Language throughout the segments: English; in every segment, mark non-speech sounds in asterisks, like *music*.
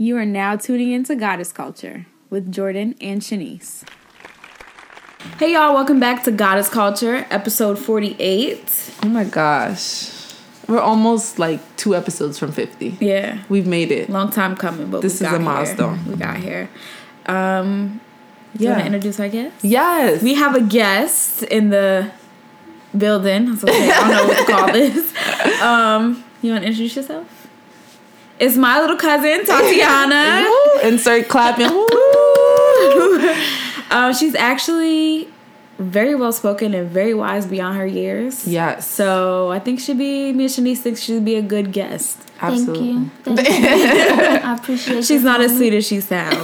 You are now tuning into Goddess Culture with Jordan and Shanice. Hey y'all, welcome back to Goddess Culture, episode 48. Oh my gosh. We're almost like two episodes from 50. Yeah. We've made it. Long time coming, but this is a here. milestone. We got here. Um, do you want to introduce our guest? Yes. We have a guest in the building. I, was say, I don't know what to call *laughs* this. Um, you want to introduce yourself? It's my little cousin, Tatiana. *laughs* Woo, Insert clapping. *laughs* Um, she's actually very well spoken and very wise beyond her years. Yes. So I think she'd be, me and Shanice think she'd be a good guest. Absolutely. Thank you. Thank *laughs* you. I appreciate it. She's not as sweet as she sounds.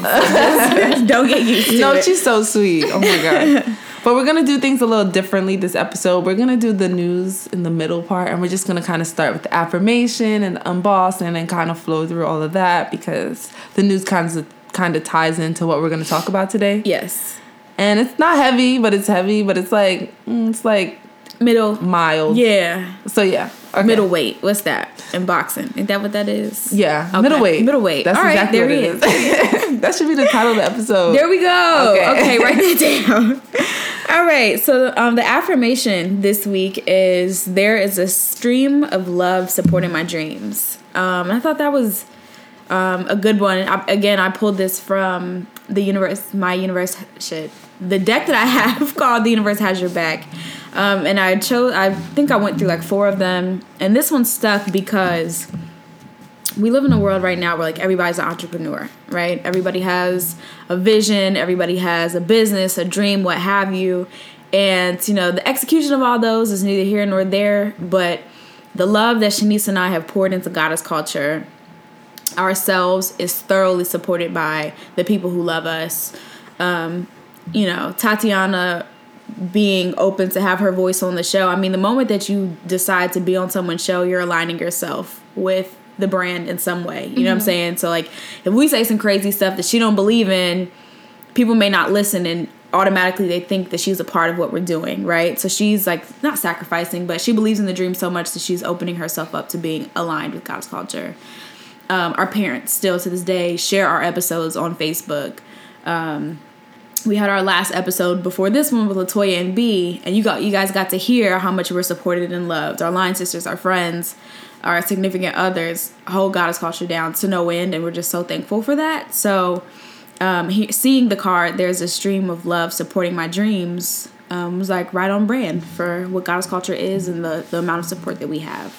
Don't get used to it. No, she's so sweet. Oh my god. But we're gonna do things a little differently this episode. We're gonna do the news in the middle part, and we're just gonna kind of start with the affirmation and unboss, and then kind of flow through all of that because the news kind of kind of ties into what we're gonna talk about today. yes. And it's not heavy, but it's heavy, but it's like mm, it's like Middle. mild. Yeah. So yeah. Okay. Middleweight. What's that? In boxing. Is that what that is? Yeah. Okay. Middleweight. Middleweight. That's All right, exactly there what it is. *laughs* that should be the title of the episode. There we go. Okay. Okay, write that *laughs* down. All right. So um, the affirmation this week is there is a stream of love supporting my dreams. Um, I thought that was um, a good one. I, again, I pulled this from the universe, my universe shit, the deck that I *laughs* have called "The Universe Has Your Back," um, and I chose. I think I went through like four of them, and this one stuck because we live in a world right now where like everybody's an entrepreneur, right? Everybody has a vision, everybody has a business, a dream, what have you. And you know, the execution of all those is neither here nor there, but the love that Shanice and I have poured into goddess culture ourselves is thoroughly supported by the people who love us. Um, you know, Tatiana being open to have her voice on the show. I mean, the moment that you decide to be on someone's show, you're aligning yourself with the brand in some way. You know what I'm saying? So like if we say some crazy stuff that she don't believe in, people may not listen and automatically they think that she's a part of what we're doing, right? So she's like not sacrificing, but she believes in the dream so much that she's opening herself up to being aligned with Goddess culture. Um, our parents still to this day share our episodes on Facebook. Um, we had our last episode before this one with Latoya and B, and you got you guys got to hear how much we're supported and loved. Our line sisters, our friends, our significant others hold Goddess culture down to no end, and we're just so thankful for that. So, um, he, seeing the card, there's a stream of love supporting my dreams. Um, was like right on brand for what Goddess culture is and the the amount of support that we have.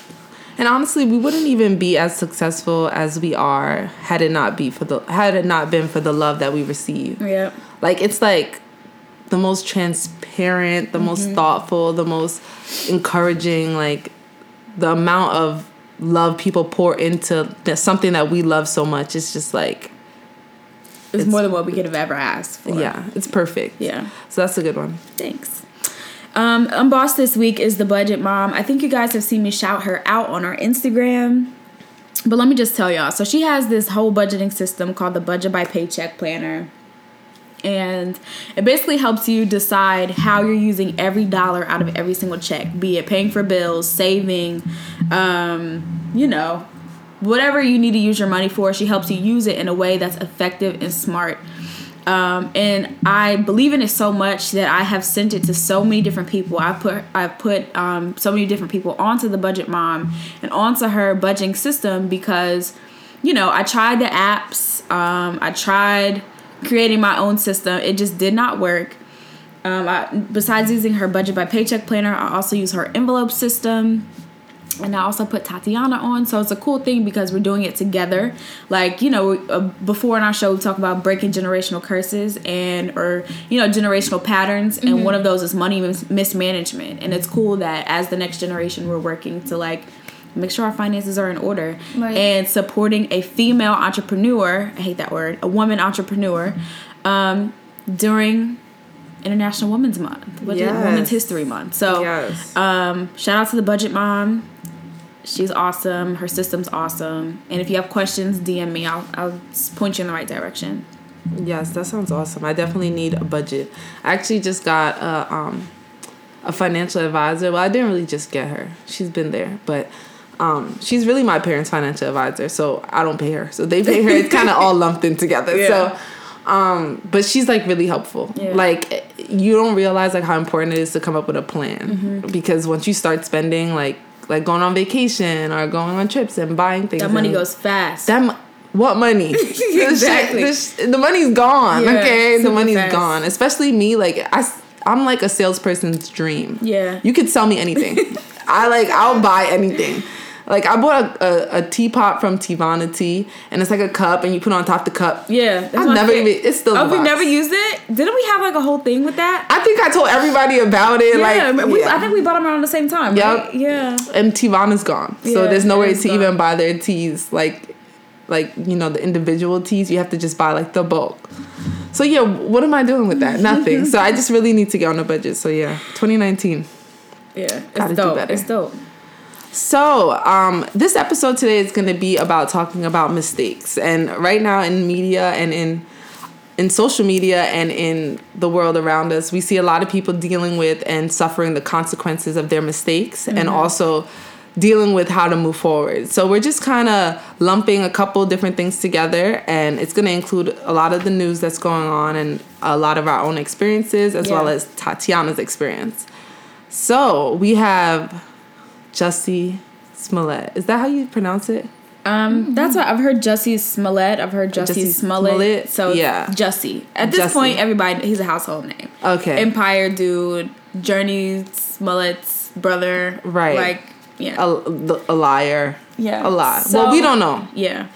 And honestly, we wouldn't even be as successful as we are had it not be for the had it not been for the love that we receive. Yep. Like it's like the most transparent, the most thoughtful, the most encouraging. Like the amount of love people pour into something that we love so much. It's just like It's, It's- more than what we could have ever asked for. yeah, it's perfect. Yeah. So that's a good one. Thanks. Um, Unbossed this week is the Budget Mom. I think you guys have seen me shout her out on our Instagram. But let me just tell y'all. So she has this whole budgeting system called the Budget by Paycheck Planner. And it basically helps you decide how you're using every dollar out of every single check, be it paying for bills, saving, um, you know, whatever you need to use your money for. She helps you use it in a way that's effective and smart. Um, and I believe in it so much that I have sent it to so many different people. I put I put um, so many different people onto the Budget Mom and onto her budgeting system because, you know, I tried the apps. Um, I tried creating my own system. It just did not work. Um, I, besides using her budget by paycheck planner, I also use her envelope system and I also put Tatiana on. So it's a cool thing because we're doing it together. Like you know, uh, before in our show we talk about breaking generational curses and or you know generational patterns, and one of those is money mis- mismanagement. And it's cool that as the next generation we're working to like make sure our finances are in order Right. and supporting a female entrepreneur. I hate that word, a woman entrepreneur, um, during. International Women's Month, which is Yes. Women's History Month. So, Yes. um, shout out to the Budget Mom. She's awesome. Her system's awesome. And if you have questions, DM me. I'll I'll point you in the right direction. Yes, that sounds awesome. I definitely need a budget. I actually just got a um a financial advisor. Well, I didn't really just get her. She's been there, but Um, she's really my parents' financial advisor, so I don't pay her. So they pay her. It's kind of all lumped in together. *laughs* Yeah. So, um, but she's like really helpful. Yeah. Like you don't realize like how important it is to come up with a plan Mm-hmm. because once you start spending like like going on vacation or going on trips and buying things, That money goes fast. that mo- what money? *laughs* This shit- Exactly. this- the money's gone. Yeah, okay, the money's fast. gone. Especially me, like i i'm like a salesperson's dream. Yeah. you could sell me anything. *laughs* I like I'll buy anything. Like I bought a, a, a teapot from Teavana Tea, and it's like a cup, and you put on top the cup. yeah, I've never even. It's still. Oh, we never used it. Didn't we have like a whole thing with that? I think I told everybody about it. yeah, like we, yeah. I think we bought them around the same time. Yep. Right? Yeah. and Teavana's gone, so Yeah, there's no way to gone. even buy their teas. Like, like you know the individual teas, you have to just buy like the bulk. So yeah, what am I doing with that? Nothing. *laughs* so I just really need to get on a budget. So yeah, 2019. Yeah. It's Gotta do dope. better. It's dope. So, um, this episode today is going to be about talking about mistakes, and right now in media and in in social media and in the world around us, we see a lot of people dealing with and suffering the consequences of their mistakes, and also dealing with how to move forward. So we're just kind of lumping a couple different things together, and it's going to include a lot of the news that's going on and a lot of our own experiences as well as Tatiana's experience. So we have Jussie Smollett. Is that how you pronounce it? Um, that's what I've heard. Jussie Smollett. I've heard Jussie, Jussie Smollett. Smollett, So yeah. Jussie. At this Jussie. point, everybody he's a household name. Okay. Empire dude, Jurnee Smollett's brother. Right. Like yeah. a, a liar. Yeah. A lie. So- well, we don't know. Yeah.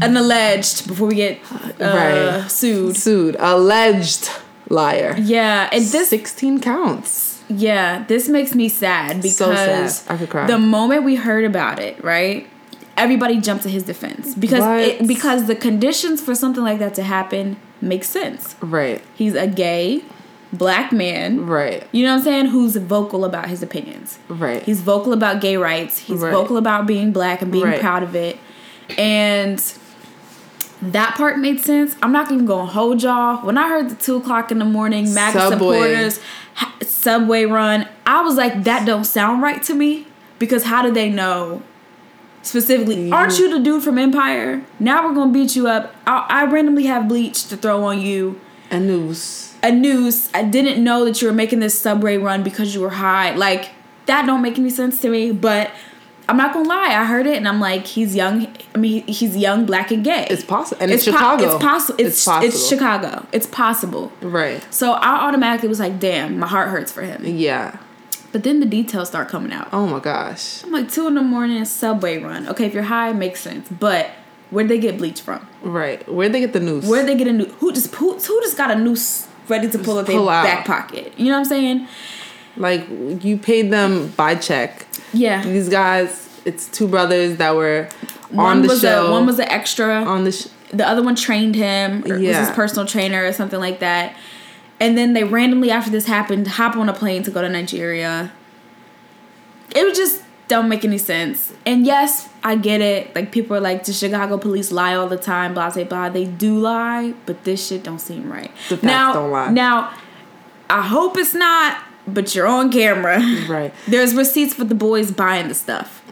An alleged before we get uh, Right. sued. Sued. Alleged liar. Yeah, and this 16 counts. Yeah, this makes me sad because So sad. I could cry. the moment we heard about it, right? Everybody jumped to his defense because it, because the conditions for something like that to happen make sense. Right. He's a gay black man. Right. You know what I'm saying? Who's vocal about his opinions. Right. He's vocal about gay rights. He's Right. vocal about being black and being Right. proud of it. And that part made sense. I'm not even gonna hold y'all. When I heard the two o'clock in the morning MAGA Subway. supporters ha- subway run, I was like, that don't sound right to me. Because how do they know? Specifically, aren't you the dude from Empire? Now we're gonna beat you up. I, I randomly have bleach to throw on you a noose. a noose. I didn't know that you were making this subway run because you were high. Like that don't make any sense to me. But I'm not gonna lie. I heard it and I'm like, he's young. I mean, he- he's young, black, and gay. It's possible. And it's, po- Chicago. it's possible. It's, It's possible. it's Chicago. It's possible. Right. So I automatically was like, damn, my heart hurts for him. Yeah. But then the details start coming out. Oh my gosh. I'm like two in the morning, subway run. Okay, if you're high, it makes sense. But where'd they get bleach from? Right. Where'd they get the noose? Where'd they get a new? Who just who, who just got a noose ready to pull out their back pocket? You know what I'm saying? Like you paid them by check. Yeah. These guys, it's two brothers that were on one the was show. a one was an extra. on the sh- the other one trained him. Or was Yeah. his personal trainer or something like that. And then they randomly after this happened hop on a plane to go to Nigeria. It was just don't make any sense. And yes, I get it. Like people are like the Chicago police lie all the time, blah blah blah. They do lie, but this shit don't seem right. The facts now, don't lie. Now, I hope it's not, but you're on camera. Right. *laughs* There's receipts for the boys buying the stuff.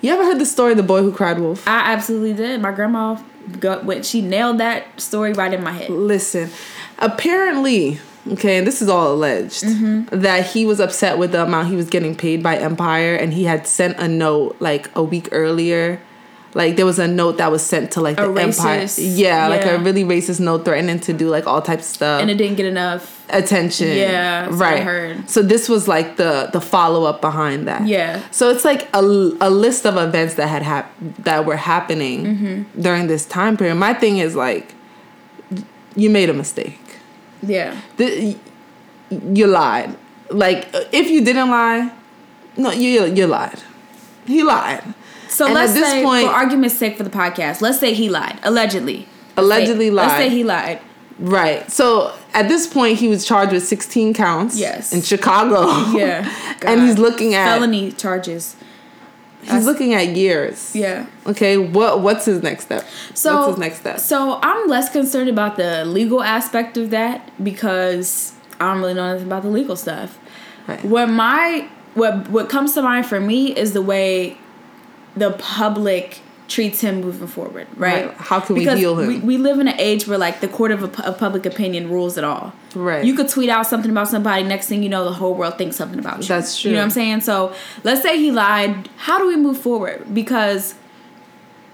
You ever heard the story of the boy who cried wolf? I absolutely did. My grandma got went. She nailed that story right in my head. Listen, apparently, okay, and this is all alleged, Mm-hmm. that he was upset with the amount he was getting paid by Empire and he had sent a note like a week earlier. Like there was a note that was sent to like A the Empire. racist- Yeah, like a really racist note threatening to do like all types of stuff. And it didn't get enough. attention. Yeah, right. heard. So this was like the the follow up behind that. Yeah. So it's like a, a list of events that had hap- that were happening Mm-hmm. during this time period. My thing is like, you made a mistake. Yeah. The, you lied. Like if you didn't lie, no, you you lied. He lied. So And let's at this say, point- for argument's sake, for the podcast, let's say he lied allegedly. Let's Allegedly say, Let's say he lied. Right. So at this point, he was charged with 16 counts. Yes. In Chicago. *laughs* Yeah. *laughs* and he's looking at felony charges. he's looking at years. Yeah. Okay. What What's his next step? So what's his next step? So I'm less concerned about the legal aspect of that because I don't really know nothing about the legal stuff. Right. What my what what comes to mind for me is the way the public treats him moving forward, right? Right. How can we Because heal him? We, we live in an age where like the court of, of public opinion rules it all. Right. You could tweet out something about somebody, next thing you know, the whole world thinks something about you. That's true. You know what I'm saying? So let's say he lied. How do we move forward? Because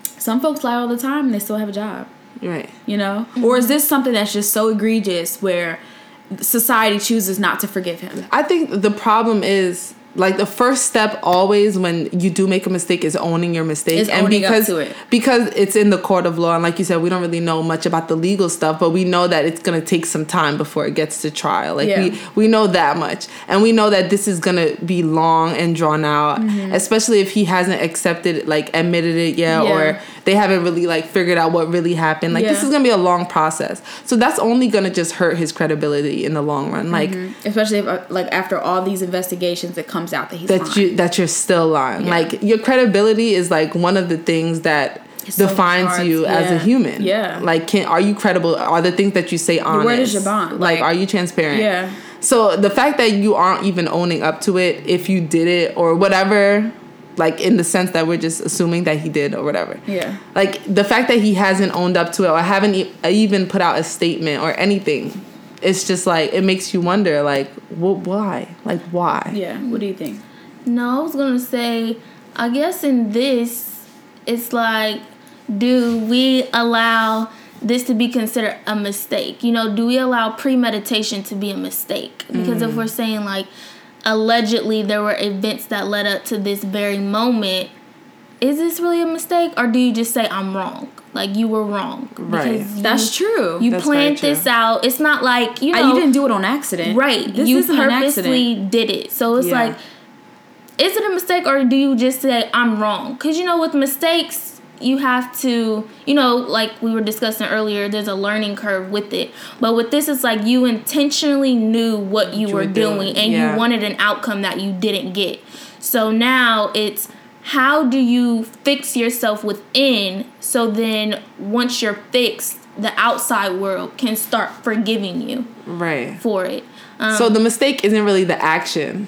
some folks lie all the time and they still have a job Right. you know or is this something that's just so egregious where society chooses not to forgive him I think the problem is like the first step always when you do make a mistake is owning your mistake Is owning up because to it. because it's in the court of law and like you said we don't really know much about the legal stuff but we know that it's going to take some time before it gets to trial like Yeah. we we know that much and we know that this is going to be long and drawn out Mm-hmm. especially if he hasn't accepted like admitted it yet Yeah. or they haven't really like figured out what really happened like this is going to be a long process so that's only going to just hurt his credibility in the long run like especially if uh, like after all these investigations it comes out that he's that lying. you that you're still lying. Yeah. Like your credibility is like one of the things that It's defines hard you to- as a human. Yeah. Like can are you credible? Are the things that you say honest? word is your bond. Like, Like- are you transparent? Yeah. So the fact that you aren't even owning up to it if you did it or whatever like in the sense that we're just assuming that he did or whatever. Yeah. Like the fact that he hasn't owned up to it or haven't e- even put out a statement or anything. It's just like it makes you wonder like wh- why? Like why? yeah what do you think No, I was gonna say, I guess in this, it's like, do we allow this to be considered a mistake? You know, do we allow premeditation to be a mistake? Because if mm. we're saying like, allegedly there were events that led up to this very moment, is this really a mistake, or do you just say I'm wrong? Like you were wrong. Right. Because that's true You That's planned true. this out. It's not like you know you didn't do it on accident Right. this you isn't an purposely accident did it. So it's Yeah. like, is it a mistake or do you just say, I'm wrong? Because, you know, with mistakes, you have to, you know, like we were discussing earlier, there's a learning curve with it. But with this, it's like you intentionally knew what you, you were were doing, doing, and yeah. you wanted an outcome that you didn't get. So now it's, how do you fix yourself within so then once you're fixed, the outside world can start forgiving you Right. for it. Um, so the mistake isn't really the action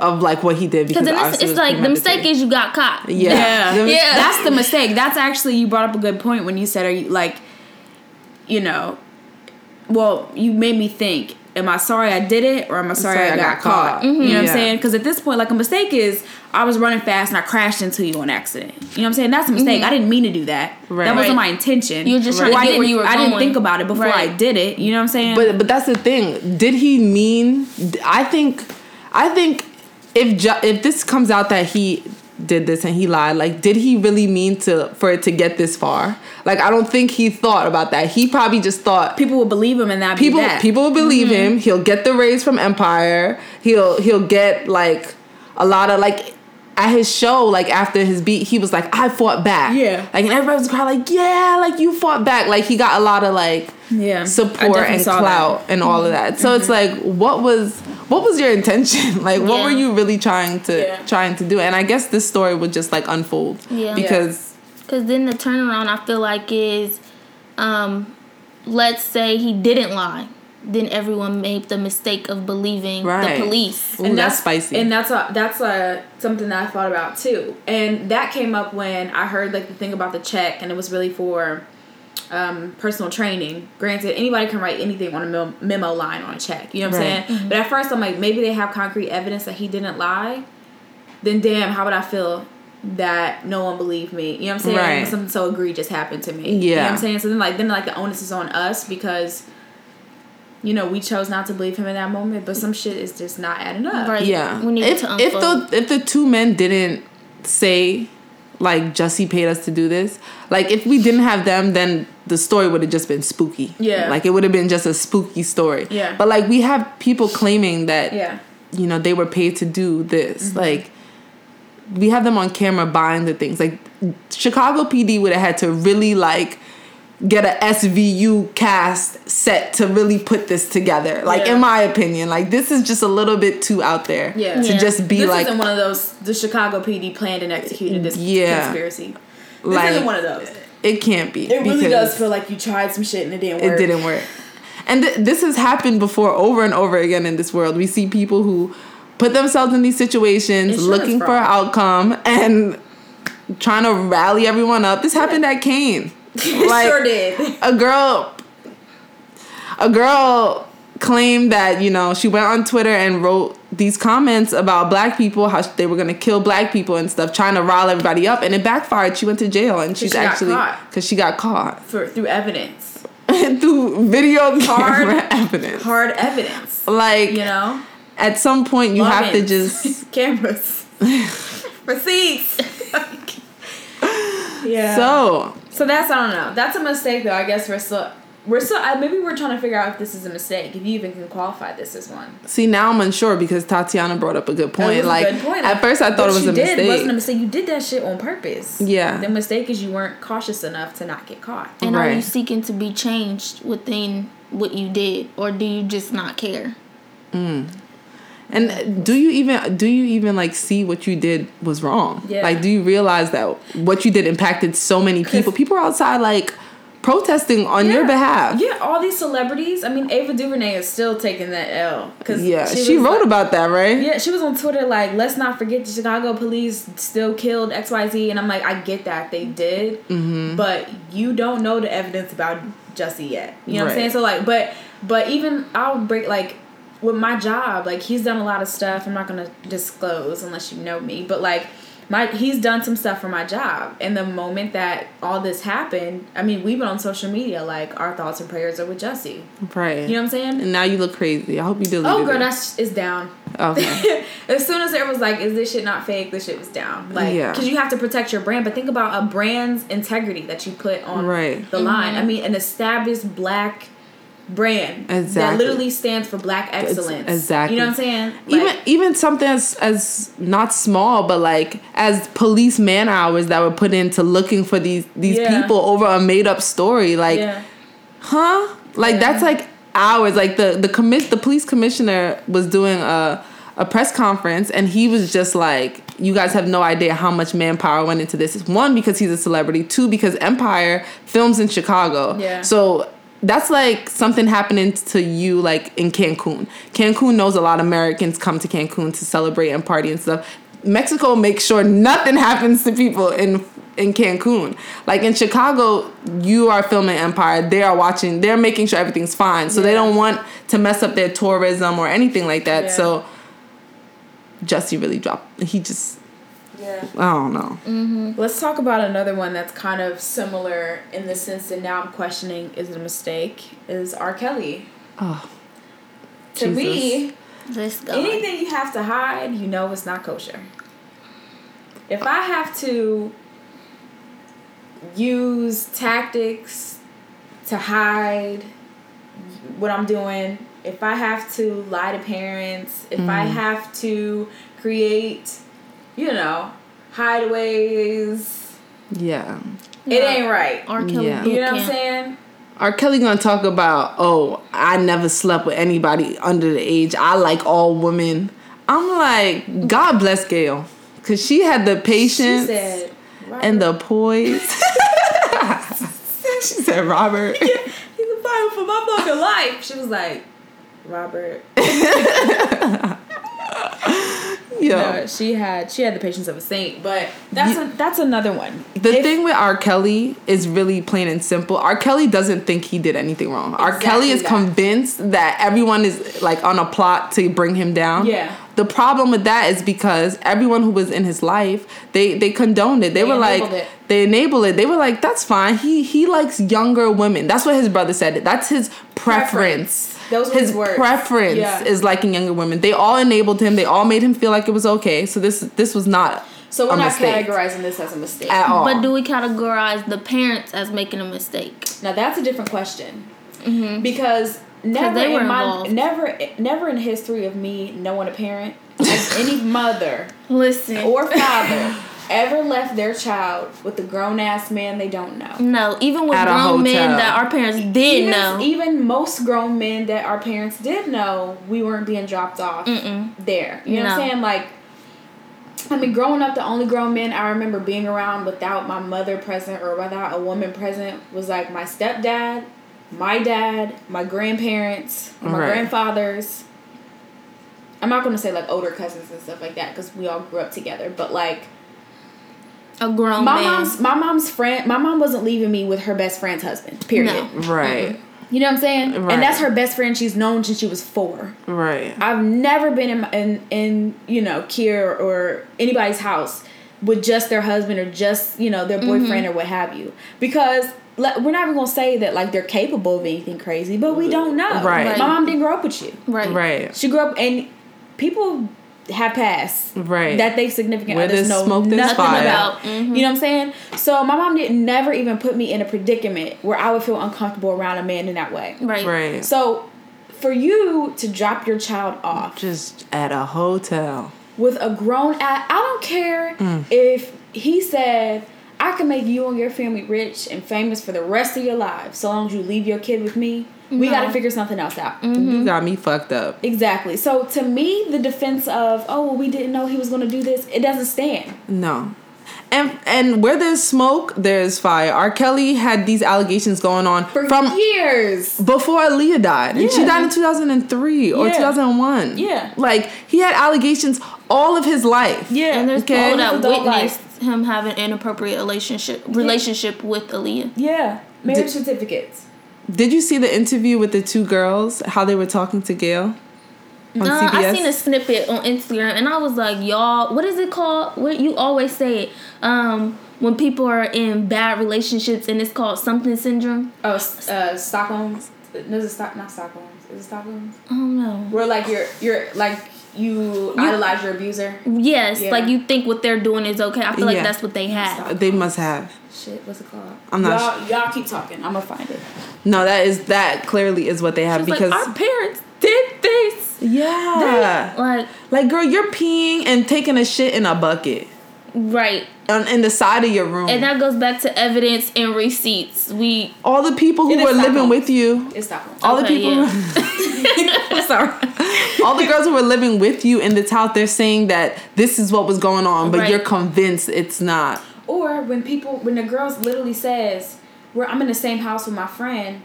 of like what he did because Because then it's, it's like the mistake is you got caught. yeah yeah The- Yeah. that's the mistake that's actually you brought up a good point when you said are you like you know well you made me think am i sorry i did it or am i sorry, i, got, caught, you know what i'm mm-hmm. saying? Because at this point like a mistake is i was running fast and i crashed into you on accident. You know what i'm saying? That's a mistake. Mm-hmm. I didn't mean to do that. Right. that wasn't Right. my intention. You were just Or trying to get where you were i didn't think about it before i did it. You know what i'm saying? But but that's the thing. Did he mean i think i think if ju- if this comes out that he did this and he lied. Like did he really mean to for it to get this far? Like i don't think he thought about that. He probably just thought people will believe him and that people that. people will believe Mm-hmm. him. He'll get the raise from empire. He'll he'll get like a lot of like at his show like after his beat he was like i fought back Yeah. like and everybody was crying like yeah like you fought back like he got a lot of like Yeah. Support and clout that. Mm-hmm. and all of that so it's like what was what was your intention *laughs* like what Yeah. were you really trying to Yeah. trying to do and i guess this story would just like unfold Yeah. because Because then the turnaround, I feel like, is um, let's say he didn't lie. Then everyone made the mistake of believing Right. the police. Ooh, that's, spicy And that's a, that's a, something that I thought about too. And that came up when I heard like the thing about the check, and it was really for um, personal training. Granted, anybody can write anything on a mem- memo line on a check. You know what I'm Right. saying? But at first, I'm like, maybe they have concrete evidence that he didn't lie. Then, damn, how would I feel? That no one believed me, you know what I'm saying? Right. Something so egregious happened to me. you know what Yeah. I'm saying. So then, like, then like the onus is on us because, you know, we chose not to believe him in that moment. But some shit is just not adding up. Right. yeah We need if, to if unfold. the if the two men didn't say like Jussie paid us to do this like if we didn't have them then the story would have just been spooky Yeah. like it would have been just a spooky story Yeah. but like we have people claiming that Yeah. you know they were paid to do this Mm-hmm. like we have them on camera buying the things like chicago pd would have had to really like get a svu cast set to really put this together like Yeah. in my opinion like this is just a little bit too out there Yeah. to Yeah. just be this like isn't one of those the Chicago PD planned and executed this Yeah. conspiracy. This Like, isn't one of those. it can't be It really does feel like you tried some shit and it didn't work. it didn't work and th- this has happened before over and over again in this world we see people who put themselves in these situations, Insurance looking for an outcome, and trying to rally everyone up. This happened at Kane. *laughs* Like, sure did. a girl a girl claimed that you know she went on twitter and wrote these comments about black people how they were going to kill black people and stuff trying to rile everybody up and it backfired she went to jail and she's she actually because she got caught For through evidence, *laughs* through video Hard- camera evidence hard evidence. like You know, at some point you have to just *laughs* cameras, receipts. yeah. so So that's I don't know. That's a mistake though. I guess we're still we're still I, maybe we're trying to figure out if this is a mistake. If you even can qualify this as one. see now i'm unsure because tatiana brought up a good That point was a like good point. at first i thought What it was you a did mistake wasn't a mistake. You did that shit on purpose. Yeah. The mistake is you weren't cautious enough to not get caught. And are you seeking to be changed within what you did, or do you just not care? Mm. And do you even do you even like see what you did was wrong? Yeah. Like do you realize that what you did impacted so many people? People are outside like protesting on your behalf. Yeah, all these celebrities. I mean, Ava DuVernay is still taking that L because Yeah, she, was wrote like- about that, right? Yeah, she was on Twitter like, let's not forget the Chicago police still killed X Y Z, and I'm like, I get that they did, Mm-hmm. but you don't know the evidence about Jussie yet. You know what I'm saying? So like, but but even I'll break like with my job, like he's done a lot of stuff. I'm not gonna disclose unless you know me, but like. My, he's done some stuff for my job. And the moment that all this happened, I mean, we've been on social media like our thoughts and prayers are with Jussie. Right. You know what I'm saying? and now you look crazy. I hope you deleted Oh, girl, that's is down. Oh, okay. *laughs* as soon as it was like, is this shit not fake? This shit was down. Like, Yeah. because you have to protect your brand. But think about a brand's integrity that you put on Right. the mm-hmm. line. I mean, an established black brand that literally stands for black excellence. exactly. You know what I'm saying? even Like, even something as as not small, but like as police man hours that were put into looking for these these Yeah. people over a made up story. Like yeah. huh like Yeah. that's like hours like the the commis the police commissioner was doing a a press conference and he was just like you guys have no idea how much manpower went into this one because he's a celebrity two because empire films in chicago Yeah. so that's like something happening to you like in cancun cancun knows a lot of americans come to cancun to celebrate and party and stuff mexico makes sure nothing *laughs* happens to people in in Cancun. Like in Chicago, you are filming Empire. They are watching. They're making sure everything's fine. So they don't want to mess up their tourism or anything like that. Yeah. So Jussie really dropped. He just Yeah. I don't know. Mm-hmm. Let's talk about another one that's kind of similar in the sense that now I'm questioning is it a mistake? Is R. Kelly. Oh, To me, This guy. anything you have to hide, you know it's not kosher. If I have to use tactics to hide what I'm doing, if I have to lie to parents, if I mm. have to create, you know, hideaways, yeah. it ain't right. R. Kelly Yeah. You know what I'm saying? R. Kelly gonna talk about, oh, I never slept with anybody under the age. I like all women. I'm like, God bless Gayle. Cause she had the She patience said, and the poise. *laughs* she said, Robert. Yeah, He's a fight for my fucking life. She was like, Robert. *laughs* No, she had she had the patience of a saint, but that's a, that's another one. The If- thing with R. Kelly is really plain and simple. R. Kelly doesn't think he did anything wrong. R. Kelly is that. convinced that everyone is like on a plot to bring him down. Yeah. The problem with that is because everyone who was in his life, they they condoned it. They, They were like it. they enabled it. They were like, that's fine. He he likes younger women. That's what his brother said. That's his preference. Preference. Those were his his words. preference Yeah. is liking younger women. They all enabled him. They all made him feel like it was okay. So this this was not so we're a not mistake categorizing this as a mistake. at all. But do we categorize the parents as making a mistake? Now that's a different question. Because never Mm-hmm. they were in my involved. never never in history of me knowing a parent, has any *laughs* mother Listen. or father ever left their child with a grown ass man they don't know. no, even with At a grown men that our parents did even, know. even most grown men that our parents did know, we weren't being dropped off there. You know what I'm saying? Like, I mean, growing up, the only grown men I remember being around without my mother present or without a woman present was like my stepdad, my dad, my grandparents, my Right. grandfathers. I'm not gonna say like older cousins and stuff like that because we all grew up together, but like A grown my man. mom's my mom's friend my mom wasn't leaving me with her best friend's husband. Period. No. Right. Mm-hmm. You know what I'm saying? Right. And that's her best friend she's known since she was four. Right. I've never been in, in in you know Kier or anybody's house with just their husband or just you know their boyfriend mm-hmm. or what have you because le- we're not even gonna say that like they're capable of anything crazy, but we don't know. Right. My mom didn't grow up with you. right. Right. She grew up and people have passed Right. that they significant Where others there's know smoke, there's nothing fire. about. Mhm. You know what I'm saying? So my mom didn't never even put me in a predicament where I would feel uncomfortable around a man in that way. Right. Right. So for you to drop your child off Just at a hotel. with a grown ass, I don't care if he said, I can make you and your family rich and famous for the rest of your lives, so long as you leave your kid with me. We got to figure something else out. You mm-hmm. got me fucked up. Exactly. So to me, the defense of, oh, well, we didn't know he was going to do this, it doesn't stand. No. And and where there's smoke, there's fire. R. Kelly had these allegations going on For from years. before Aaliyah died. And she died in 2003 or Yeah. 2001. Yeah. Like, he had allegations all of his life. Yeah. And there's Okay. people that Adult witnessed him having an inappropriate relationship relationship with Aaliyah. Yeah. Marriage Did- certificates. Did you see the interview with the two girls? How they were talking to Gayle on Uh, I seen a snippet on Instagram, and I was like, "Y'all, what is it called? What you always say it? Um, when people are in bad relationships, and it's called something syndrome. Oh, uh, Stockholm. No, is it Stock? Not Stockholm. Is it Stockholm? I don't know. Where like you're you're like you, idolize your abuser. Yes, Yeah. like you think what they're doing is okay. I feel like Yeah. that's what they have. They must have. Shit, what's it called? I'm not Y'all, y'all keep talking. I'm gonna find it. No, that is that clearly is what they have It's because like our parents did this. yeah, Like like girl, you're peeing and taking a shit in a bucket right, on in the side of your room. and that goes back to evidence and receipts. We all the people who It is were living with you, It's Stockholm. all the people, yeah. *laughs* *laughs* who, I'm sorry, all the girls who were living with you in the house, they're saying that this is what was going on, but Right. you're convinced it's not. Or when people, when the girls literally says, "Where I'm in the same house with my friend,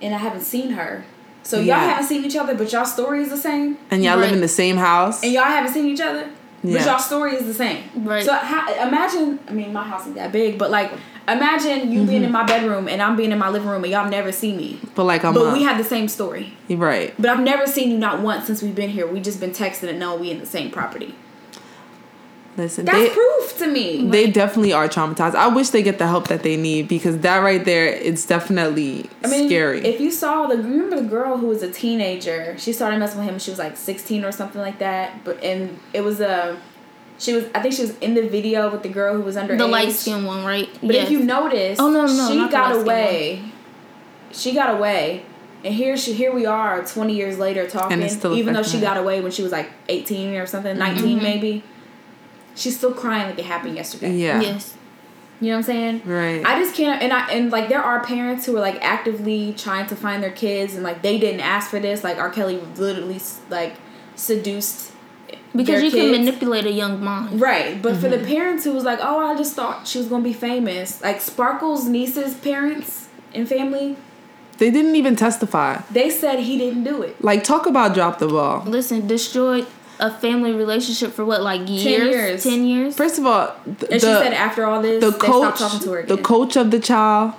and I haven't seen her." So y'all haven't seen each other, but y'all story is the same, And y'all live in the same house. and y'all haven't seen each other, but y'all story is the same. Right. So how, imagine, I mean, my house ain't that big, but like, imagine you being in mm-hmm. my bedroom and I'm being in my living room, and y'all never see me, but like I'm but up. we have the same story. You're right. But I've never seen you not once since we've been here. We just been texting and know we in the same property. Listen, That's they proof to me. they definitely are traumatized. I wish they get the help that they need because that right there, it's definitely I mean, scary. If you saw the remember the girl who was a teenager, she started messing with him. when She was like sixteen or something like that. But and it was a, she was I think she was in the video with the girl who was under the light skin one, right? But Yes. if you notice, Oh, no, no, she not the got light-skinned away. She got away, and here she here we are twenty years later talking. And it's still even though she got away when she was like eighteen or something, mm-hmm. 19 maybe. She's still crying like it happened yesterday. yeah. yes, You know what I'm saying? Right. I just can't, and I and like there are parents who are like actively trying to find their kids, and like they didn't ask for this. Like R. Kelly literally like seduced because their you can manipulate a young mind. Right, but for the Mm-hmm. parents who was like, "Oh, I just thought she was gonna be famous," like Sparkle's niece's parents and family, they didn't even testify. they said he didn't do it. Like talk about drop the ball. Listen, destroyed a family relationship for what, like years? 10 years. Ten years. First of all, th- And she said after all this, the they coach, stopped talking to her the coach of the child,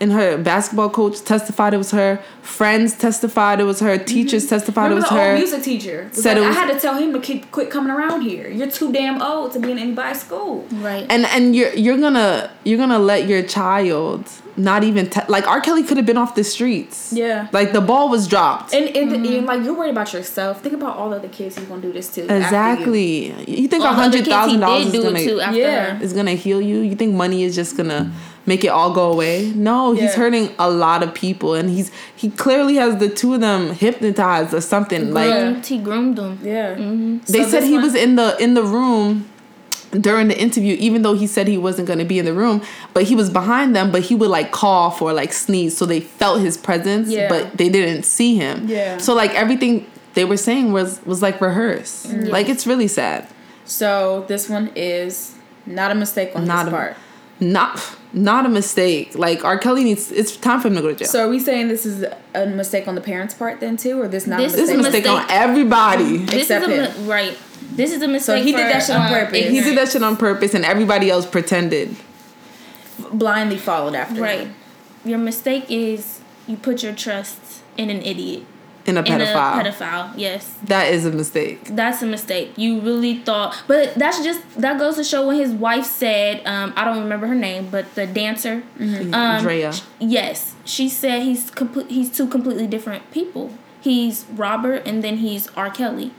and her basketball coach testified it was her. Friends testified it was her. Teachers testified Mm-hmm. Remember it was the her. old music teacher Said like, it was- I had to tell him to keep, quit coming around here. You're too damn old to be in anybody's school. right. and and you're you're gonna you're gonna let your child not even te- like R. Kelly could have been off the streets. Yeah. Like the ball was dropped. And, and, and like you're worried about yourself. Think about all the other kids he's gonna do this to. after you. exactly. You, think a All the other hundred kids he thousand dollars is gonna it to after Yeah. is gonna heal you? You think money is just gonna make it all go away? No, he's Yeah. hurting a lot of people, and he's he clearly has the two of them hypnotized or something. Like he groomed them. Yeah. Mm-hmm. they So said he one- was in the in the room during the interview even though he said he wasn't going to be in the room but he was behind them but he would like cough or like sneeze so they felt his presence Yeah. but they didn't see him Yeah. so like everything they were saying was was like rehearsed mm. like it's really sad So this one is not a mistake on Not his a- part. Not not a mistake. Like R. Kelly needs. It's time for him to go to jail. So are we saying this is a mistake on the parents' part then too, or this not This a this is a mistake? mistake, mistake. on everybody. This Except is a him. right. This is a mistake. So he did that shit on um, purpose. He He did that shit on purpose, and everybody else pretended. Blindly followed after. Right. him. Your mistake is you put your trust in an idiot. In a In pedophile. a pedophile, yes. that is a mistake. That's a mistake. You really thought, but that's just that goes to show when his wife said, um, I don't remember her name, but the dancer, um, Drea. yes, she said he's complete. He's two completely different people. He's Robert, and then he's R. Kelly,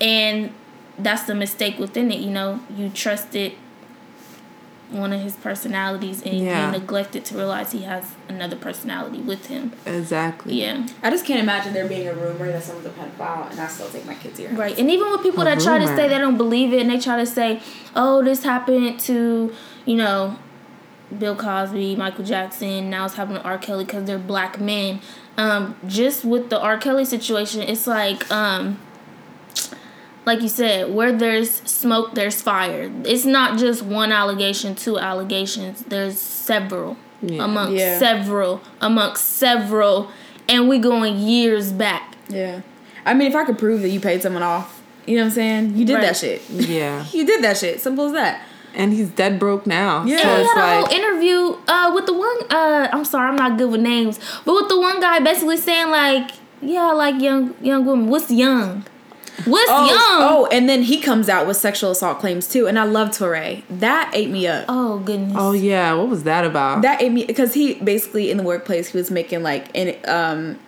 and that's the mistake within it. You know, you trusted one of his personalities, and Yeah. you neglected to realize he has another personality with him. Exactly. Yeah. I just can't imagine there being a rumor that someone's a pedophile, and I still take my kids here. Right. And even with people A that try to say they don't believe it and they try to say, oh, this happened to, you know, Bill Cosby, Michael Jackson, now it's happening to R. Kelly because they're black men. Um, just with the R. Kelly situation, it's like, um, like you said, where there's smoke, there's fire. It's not just one allegation, two allegations. There's several Yeah. amongst Yeah. several amongst several, and we going years back. Yeah. I mean, if I could prove that you paid someone off, you know what I'm saying? You did Right. that shit. Yeah. *laughs* You did that shit. Simple as that. And he's dead broke now. Yeah. So And he had a like whole interview uh, with the one. Uh, I'm sorry, I'm not good with names, but with the one guy basically saying like, "Yeah, I like young young women. What's young? What's Oh, young? oh, and then he comes out with sexual assault claims too, and I love Touré. That ate me up. Oh, goodness. Oh yeah, what was that about? That ate me because he basically in the workplace he was making like in um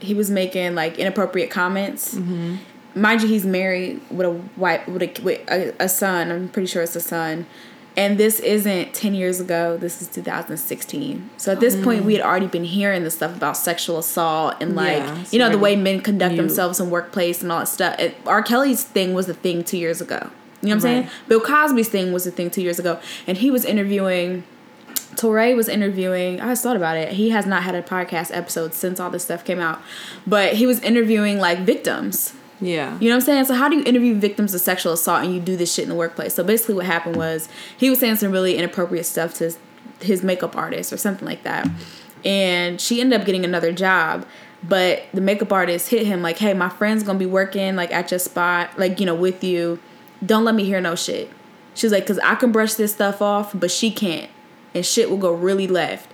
he was making like inappropriate comments. Mm-hmm. Mind you, he's married with a wife with a with a, a son. I'm pretty sure it's a son. And this isn't 10 years ago. This is 2016. So at this point, mm. we had already been hearing the stuff about sexual assault and like, Yeah, you know, the way men conduct themselves in workplace and all that stuff. It, R. Kelly's thing was the thing two years ago. You know what I'm saying? Right. Bill Cosby's thing was the thing two years ago. And he was interviewing Touré was interviewing. I just thought about it. He has not had a podcast episode since all this stuff came out, but he was interviewing like victims. Yeah. You know what I'm saying? So how do you interview victims of sexual assault and you do this shit in the workplace? So basically, what happened was he was saying some really inappropriate stuff to his makeup artist or something like that, and she ended up getting another job. But the makeup artist hit him like, "Hey, my friend's gonna be working like at your spot, like you know, with you. Don't let me hear no shit." She's like, "Cause I can brush this stuff off, but she can't, and shit will go really left."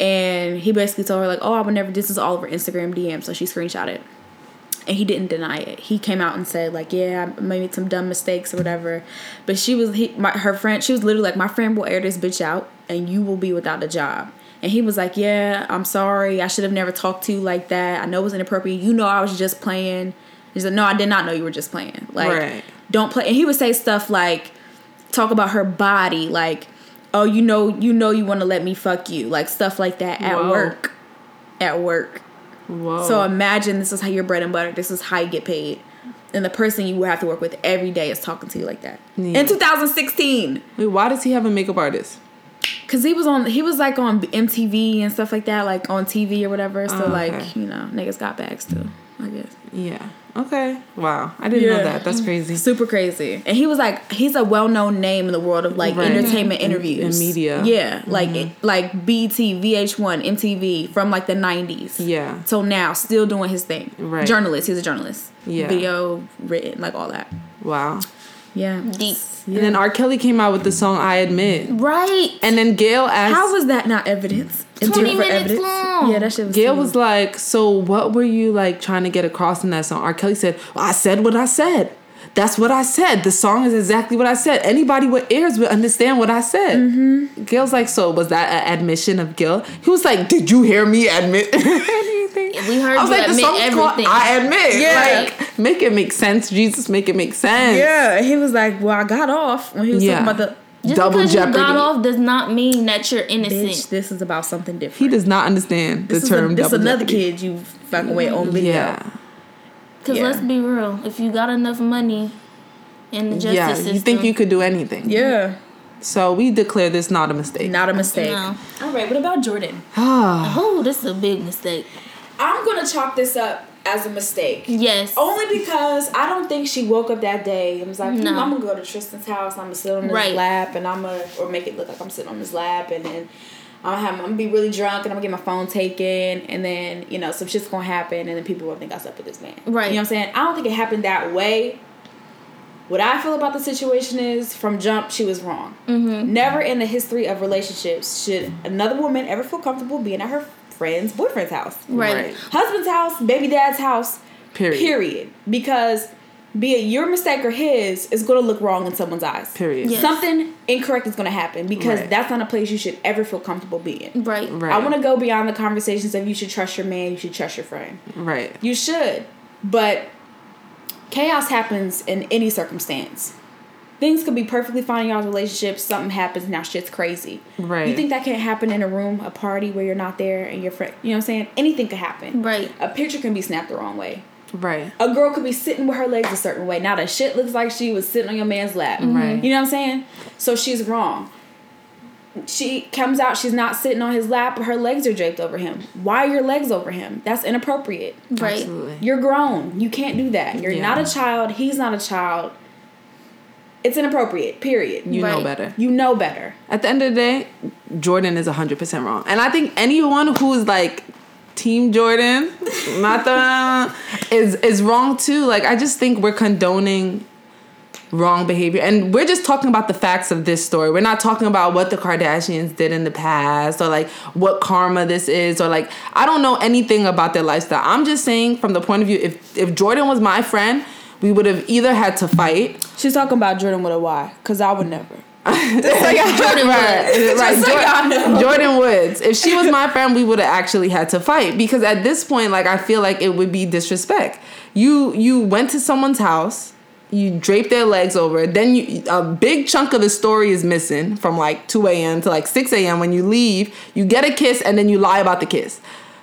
And he basically told her like, "Oh, I would never." This is all over Instagram DM, so she screenshot it and he didn't deny it. He came out and said like, "Yeah, I made some dumb mistakes or whatever." But she was he my her friend. She was literally like, "My friend will air this bitch out, and you will be without a job." And he was like, "Yeah, I'm sorry. I should have never talked to you like that. I know it was inappropriate. You know, I was just playing." He's like, "No, I did not know you were just playing. Like, Right. don't play." And he would say stuff like, talk about her body, like, "Oh, you know, you know, you want to let me fuck you," like stuff like that at Whoa. work. At work. Whoa. So imagine this is how your bread and butter. This is how you get paid, and the person you have to work with every day is talking to you like that. Yeah. In 2016, Wait, why does he have a makeup artist? because he was on, he was like on MTV and stuff like that, like on TV or whatever. So Oh, like you know, niggas got bags too. I guess Yeah. Okay. Wow. I didn't know that. That's crazy. super crazy. And he was like, he's a well known name in the world of like Right. entertainment In- in interviews and media. Yeah, like mm-hmm. it, like BT, VH1, MTV from like the 90s. Yeah. So now, still doing his thing. Right. Journalist. He's a journalist. Yeah. Video written, like all that. Wow. Yeah. Deep. And then R. Kelly came out with the song "I Admit," Right. and then Gayle asked. How was that not evidence? 20 minutes long. Yeah, that shit was. Gayle too- was like, "So what were you like trying to get across in that song?" R. Kelly said, well, "I said what I said. That's what I said. The song is exactly what I said. Anybody with ears would understand what I said." Mm-hmm. Gayle's like, "So was that an admission of guilt?" He was like, "Did you hear me admit *laughs* anything?" We heard I was you like, "The admit song's called. I admit. Yeah. Like, make it make sense. Jesus, make it make sense. Yeah, he was like, "Well, I got off when he was Yeah. talking about the Just Double because jeopardy. you got off does not mean that you're innocent. bitch. This is about something different." He does not understand the This is, term. a, this is another jeopardy. kid you fucking with on video. Yeah. Because Yeah. let's be real, if you got enough money in the justice Yeah, system, you think you could do anything. Yeah, So we declare this not a mistake. not a mistake. No. All right, what about Jordyn? *sighs* Oh, this is a big mistake. I'm gonna chalk this up as a mistake. Yes. Only because I don't think she woke up that day and was like, "Hmm, No. I'm gonna go to Tristan's house. I'm gonna sit on his Right. lap and I'm gonna or make it look like I'm sitting on his lap and then I'm gonna, have, I'm gonna be really drunk and I'm gonna get my phone taken and then you know some shit's gonna happen and then people will think I slept with this man. Right. You know what I'm saying? I don't think it happened that way. What I feel about the situation is from jump she was wrong. Mm-hmm. Never in the history of relationships should another woman ever feel comfortable being at her friend's boyfriend's house Right. Right. husband's house, baby dad's house, Period. period. Because be it your mistake or his, it's gonna look wrong in someone's eyes. Period. Yes. Something incorrect is gonna happen because Right. that's not a place you should ever feel comfortable being. Right. Right. I want to go beyond the conversations of you should trust your man, you should trust your friend. Right. You should, but chaos happens in any circumstance. Things could be perfectly fine in y'all's relationship. Something happens now, shit's crazy. Right. You think that can't happen in a room, a party where you're not there and your friend? You know what I'm saying? Anything could happen. Right. A picture can be snapped the wrong way. Right. A girl could be sitting with her legs a certain way. Now the shit looks like she was sitting on your man's lap. Right. You know what I'm saying? So she's wrong. She comes out, she's not sitting on his lap, but her legs are draped over him. Why are your legs over him? That's inappropriate. Right. Absolutely. You're grown. You can't do that. You're Yeah. not a child. He's not a child. It's inappropriate, period. You know better. You know better. At the end of the day, Jordyn is 100% wrong. And I think anyone who's like team Jordyn, *laughs* not the is is wrong too. Like I just think we're condoning wrong behavior and we're just talking about the facts of this story. We're not talking about what the Kardashians did in the past or like what karma this is or like I don't know anything about their lifestyle. I'm just saying from the point of view if if Jordyn was my friend, we would have either had to fight She's talking about Jordyn with a Y, because I would never. *laughs* Jordyn Jordyn right, Woods. right. Just so. Jordyn, Jordyn Woods. If she was my friend, we would have actually had to fight because at this point, like I feel like it would be disrespect. You you went to someone's house, you draped their legs over. Then you a big chunk of the story is missing from like two a.m. to like six a.m. When you leave, you get a kiss and then you lie about the kiss.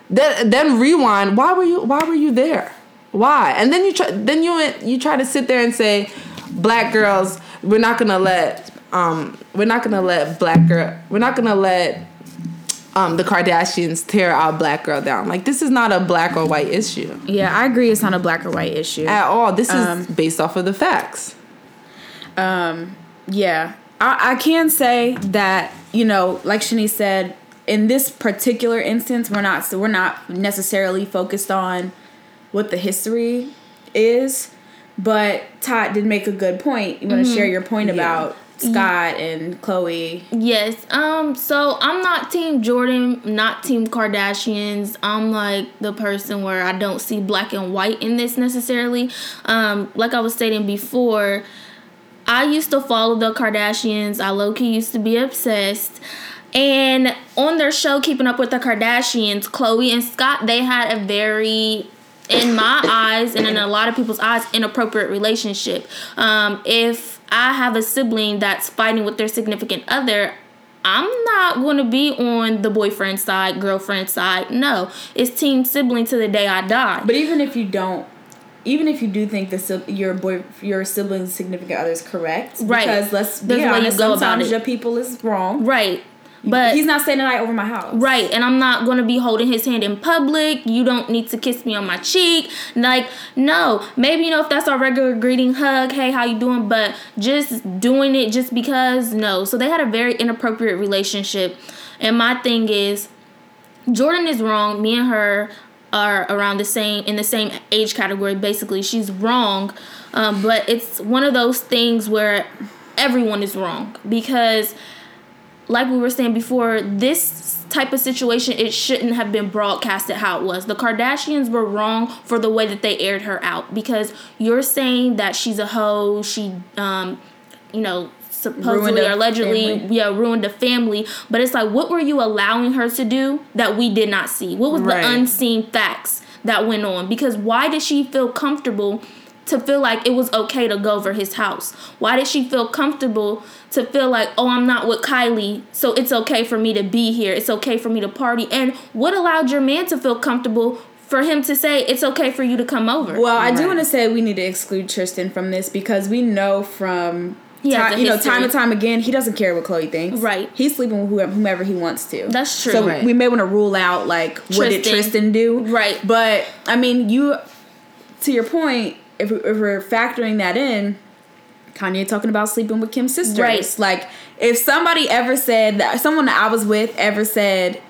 Then then rewind. Why were you Why were you there? Why? And then you try. Then you you try to sit there and say, black girls, we're not gonna let um we're not gonna let black girl we're not gonna let um the Kardashians tear our black girl down. Like this is not a black or white issue Yeah, I agree. It's not a black or white issue. at all. This is Um, based off of the facts. Um, yeah, I, I can say that you know, like Shanice said, in this particular instance, we're not we're not necessarily focused on what the history is, but Todd did make a good point. You want to share your point about Scott and Khloé? Yes. Um. So I'm not Team Jordyn. Not Team Kardashians. I'm like the person where I don't see black and white in this necessarily. Um. Like I was stating before, I used to follow the Kardashians. I low key used to be obsessed. And on their show, Keeping Up with the Kardashians, Khloé and Scott, they had a very in my eyes and in a lot of people's eyes inappropriate relationship. Um, if i have a sibling that's fighting with their significant other i'm not going to be on the boyfriend side girlfriend side. No it's team sibling to the day i die. But even if you don't, even if you do think the your boy your sibling's significant other is correct, Right. Because let's be honest, sometimes your people is wrong. right but he's not staying the night over my house. Right, and I'm not gonna be holding his hand in public. You don't need to kiss me on my cheek. Like, no. Maybe you know if that's our regular greeting, hug, hey, how you doing? But just doing it just because, no. So they had a very inappropriate relationship. And my thing is, Jordyn is wrong. Me and her are around the same in the same age category. Basically, she's wrong. Um, but it's one of those things where everyone is wrong because like we were saying before, this type of situation it shouldn't have been broadcasted how it was. The Kardashians were wrong for the way that they aired her out because you're saying that she's a hoe, she um you know supposedly or allegedly family. yeah ruined a family but it's like what were you allowing her to do that we did not see what was Right. the unseen facts that went on because why did she feel comfortable to feel like it was okay to go over his house? Why did she feel comfortable to feel like, oh, I'm not with Kylie, so it's okay for me to be here. It's okay for me to party. And what allowed your man to feel comfortable for him to say it's okay for you to come over? Well, I do want to say we need to exclude Tristan from this because we know from He has Ti- you know, time and time again, he doesn't care what Khloé thinks. Right. He's sleeping with whoever, whomever he wants to. That's true. So Right. we may want to rule out like what did Tristan. Tristan do? Right. But I mean, you to your point, if, if we're factoring that in, Kanye talking about sleeping with Kim's sisters. Right. Like if somebody ever said that someone that I was with ever said.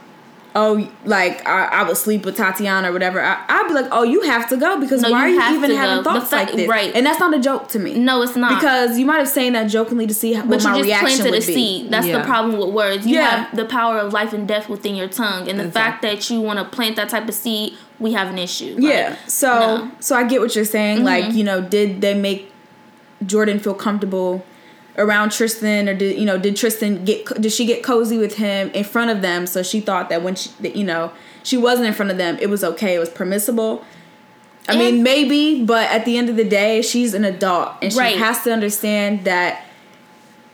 Oh, like I, I would sleep with Tatiana or whatever. I, I'd be like, oh, you have to go because No, why you are you even having go. Thoughts fact- like this? right. And that's not a joke to me. No, it's not. Because you might have saying that jokingly to see how, but what you my just reaction planted would a be. seed. That's Yeah. the problem with words. You Yeah. have the power of life and death within your tongue, and the fact that you want to plant that type of seed, we have an issue. Like, Yeah. So no. Mm-hmm. so I get what you're saying. Like you know, did they make Jordyn feel comfortable around Tristan, or did you know did Tristan get did she get cozy with him in front of them? So she thought that when she that, you know she wasn't in front of them, it was okay, it was permissible. I mean, maybe, but at the end of the day, she's an adult and she Right. has to understand that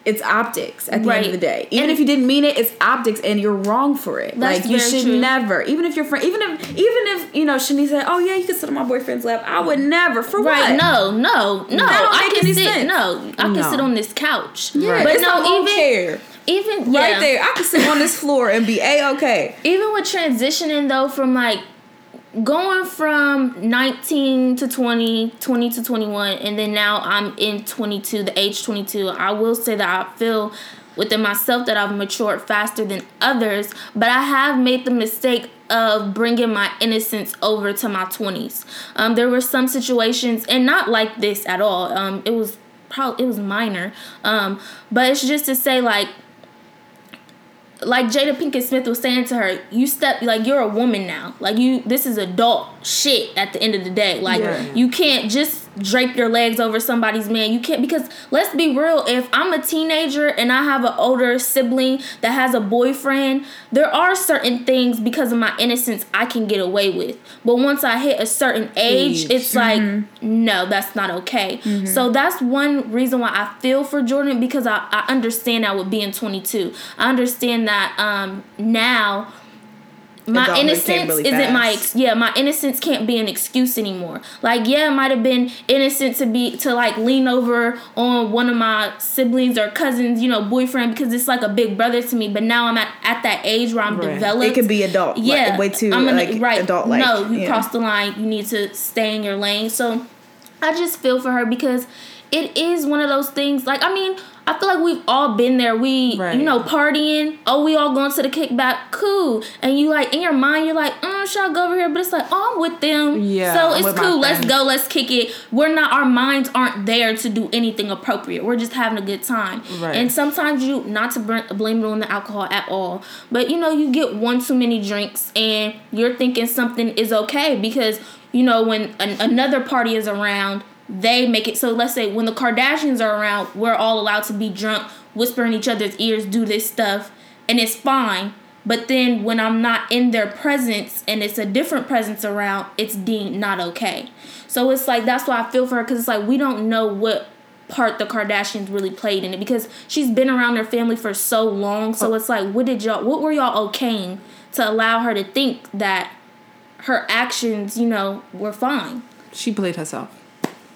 it's optics at the end of the day. Even And- if you didn't mean it, it's optics, and you're wrong for it. Like you should true. never, even if your friend, even if even if you know Shanice said, "Oh yeah, you can sit on my boyfriend's lap," I would never. For Right? what? No, no, no. That don't I make can any sit. sense. No, I can No. sit on this couch. Yeah, but it's no, even chair even right there. I could sit on this floor and be a okay. even with transitioning though from like going from 19 to 20 20 to 21 and then now i'm in 22 the age 22 i will say that i feel within myself that i've matured faster than others but i have made the mistake of bringing my innocence over to my 20s um, there were some situations and not like this at all. Um, it was probably it was minor. Um, but it's just to say like like Jada Pinkett Smith was saying to her, you step like you're a woman now. Like you this is adult shit at the end of the day. Like Yeah. you can't just drape your legs over somebody's man. You can't because let's be real, if I'm a teenager and I have an older sibling that has a boyfriend, there are certain things because of my innocence I can get away with. But once I hit a certain age, Age. it's like no, that's not okay. So that's one reason why I feel for Jordyn because I, I understand that with being 22. I understand that um, now my innocence really isn't my ex- yeah my innocence can't be an excuse anymore like yeah it might have been innocent to be to like lean over on one of my siblings or cousins you know boyfriend because it's like a big brother to me but now i'm at, at that age where i'm Right. developed It could be adult, like, yeah way too, I'm gonna, like, adult-like, no you yeah. crossed the line you need to stay in your lane so i just feel for her because it is one of those things like i mean I feel like we've all been there. We, Right. you know, partying. Oh, we all going to the kickback. Cool. And you like in your mind, you're like, mm, should I go over here? But it's like, oh, I'm with them. Yeah, So I'm it's cool. Let's go. Let's kick it. We're not. Our minds aren't there to do anything appropriate. We're just having a good time. Right. And sometimes you not to blame it on the alcohol at all, but you know, you get one too many drinks and you're thinking something is okay because you know when an- another party is around they make it so let's say when the kardashians are around we're all allowed to be drunk whisper in each other's ears do this stuff and it's fine. But then when i'm not in their presence and it's a different presence around it's deemed not okay. So it's like that's why i feel for her because it's like we don't know what part the kardashians really played in it because she's been around their family for so long. So it's like what did y'all what were y'all okaying to allow her to think that her actions you know were fine? She played herself.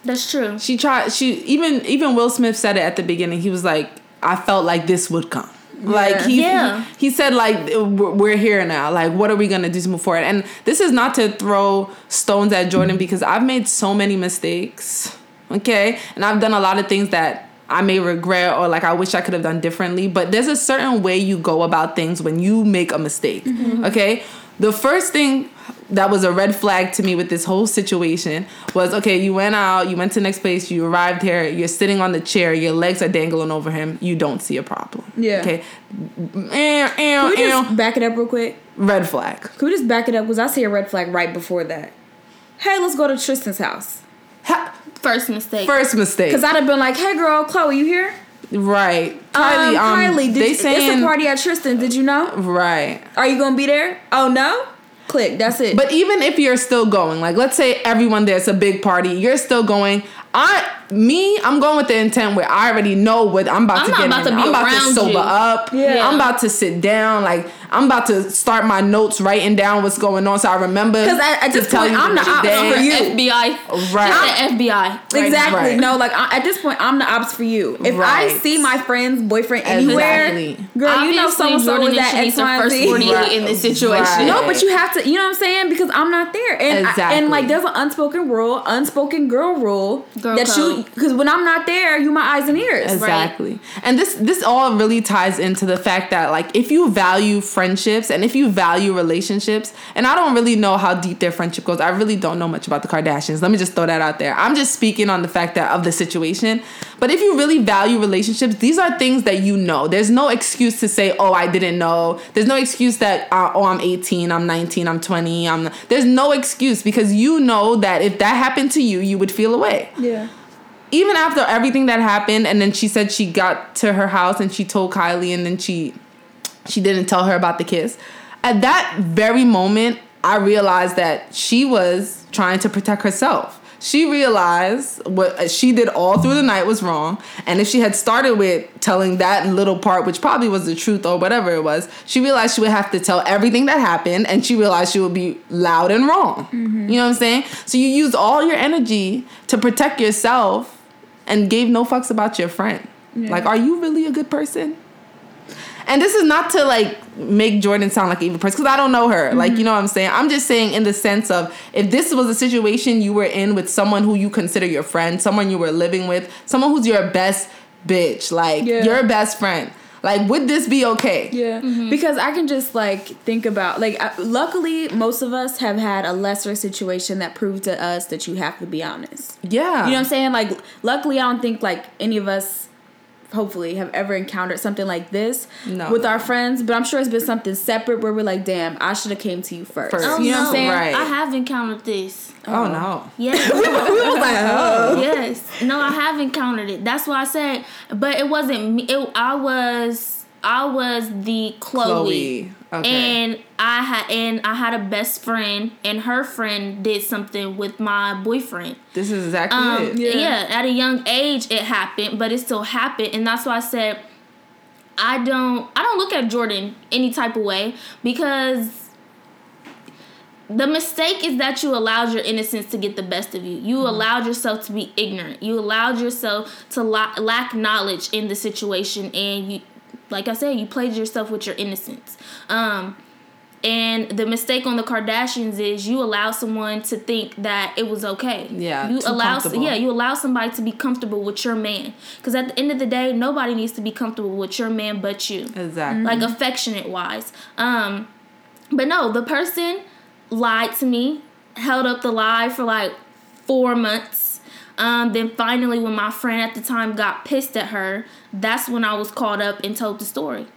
That's true She tried. She even even Will Smith said it at the beginning. He was like, "I felt like this would come." Yeah. Like he, Yeah. he he said like we're we're here now. Like what are we gonna do to move forward? And this is not to throw stones at Jordyn because I've made so many mistakes. Okay, and I've done a lot of things that I may regret or like I wish I could have done differently. But there's a certain way you go about things when you make a mistake. Mm-hmm. Okay, the first thing that was a red flag to me with this whole situation was okay, you went out, you went to the next place, you arrived here, you're sitting on the chair, your legs are dangling over him, you don't see a problem. Yeah. Okay. Ew, Can we just back it up real quick? Red flag. Can we just back it up? Because I see a red flag right before that. Hey, let's go to Tristan's house. Ha- first mistake First mistake. Because I'd have been like, hey, girl, Khloé, you here? right. Kylie, um, um, Kylie, did they you, saying it's a party at Tristan. Did you know? right. Are you going to be there? Oh, no? Click. That's it. But even if you're still going, like let's say everyone there's a big party, you're still going. I me, I'm going with the intent where I already know what I'm about I'm to not get about in. to be I'm about to sober you. up. Yeah. I'm about to sit down. Like I'm about to start my notes, writing down what's going on, so I remember. 'Cause at- at to this tell point, you I'm the the ops day. for you. FBI. Right. Just the FBI. right. Exactly. Right. No, like I, at this point, I'm the ops for you. If I see my friend's boyfriend anywhere, Exactly. girl, you know Obviously, so and so Jordan is and at Shanice X, are Y, and first Z. 48 Right. in this situation. Right. No, but you have to. You know what I'm saying? Because I'm not there, and I- and like there's an unspoken rule, unspoken girl rule Girl that you because when I'm not there, you my eyes and ears. Exactly. And this this all really ties into the fact that like if you value friendships and if you value relationships, and I don't really know how deep their friendship goes. I really don't know much about the Kardashians. Let me just throw that out there. I'm just speaking on the fact that of the situation. But if you really value relationships, these are things that you know. There's no excuse to say, "Oh, I didn't know." There's no excuse that uh, oh, I'm 18, I'm 19, I'm 20. I'm There's no excuse because you know that if that happened to you, you would feel away Yeah. even after everything that happened and then she said she got to her house and she told Kylie and then she she didn't tell her about the kiss. At that very moment, I realized that she was trying to protect herself. She realized what she did all through the night was wrong, and if she had started with telling that little part, which probably was the truth or whatever it was, she realized she would have to tell everything that happened, and she realized she would be loud and wrong. Mm-hmm. You know what I'm saying? So you used all your energy to protect yourself and gave no fucks about your friend. Like, are you really a good person? And this is not to like make Jordyn sound like an evil person because I don't know her. Like, you mm-hmm. know what I'm saying? I'm just saying in the sense of if this was a situation you were in with someone who you consider your friend, someone you were living with, someone who's your best bitch, like Yeah. your best friend, like would this be okay? Yeah, mm-hmm. because I can just like think about like I, luckily most of us have had a lesser situation that proved to us that you have to be honest. Yeah. You know what I'm saying? Like luckily I don't think like any of us hopefully have ever encountered something like this No. with our friends, but I'm sure it's been something separate where we're like, "Damn, I should have came to you first. First. Oh, You know what. I'm saying? Right. I have encountered this. Oh no. Yes. *laughs* we was like, oh. yes. No, I have encountered it. That's why I said, but it wasn't me. It, I was, I was the Khloé, Khloé. Okay. and I had, and I had a best friend, and her friend did something with my boyfriend. This is exactly Um, it. Yeah. yeah. at a young age it happened, but it still happened, and that's why I said I don't I don't look at Jordyn any type of way because the mistake is that you allowed your innocence to get the best of you. You Mm-hmm. allowed yourself to be ignorant. You allowed yourself to la- lack knowledge in the situation, and you, like I said, you played yourself with your innocence. Um, and the mistake on the Kardashians is you allow someone to think that it was okay. Yeah, you allow yeah you allow somebody to be comfortable with your man. Because at the end of the day, nobody needs to be comfortable with your man but you Exactly. like affectionate wise. Um, but no, the person lied to me, held up the lie for like four months. Um, then finally, when my friend at the time got pissed at her, that's when I was called up and told the story.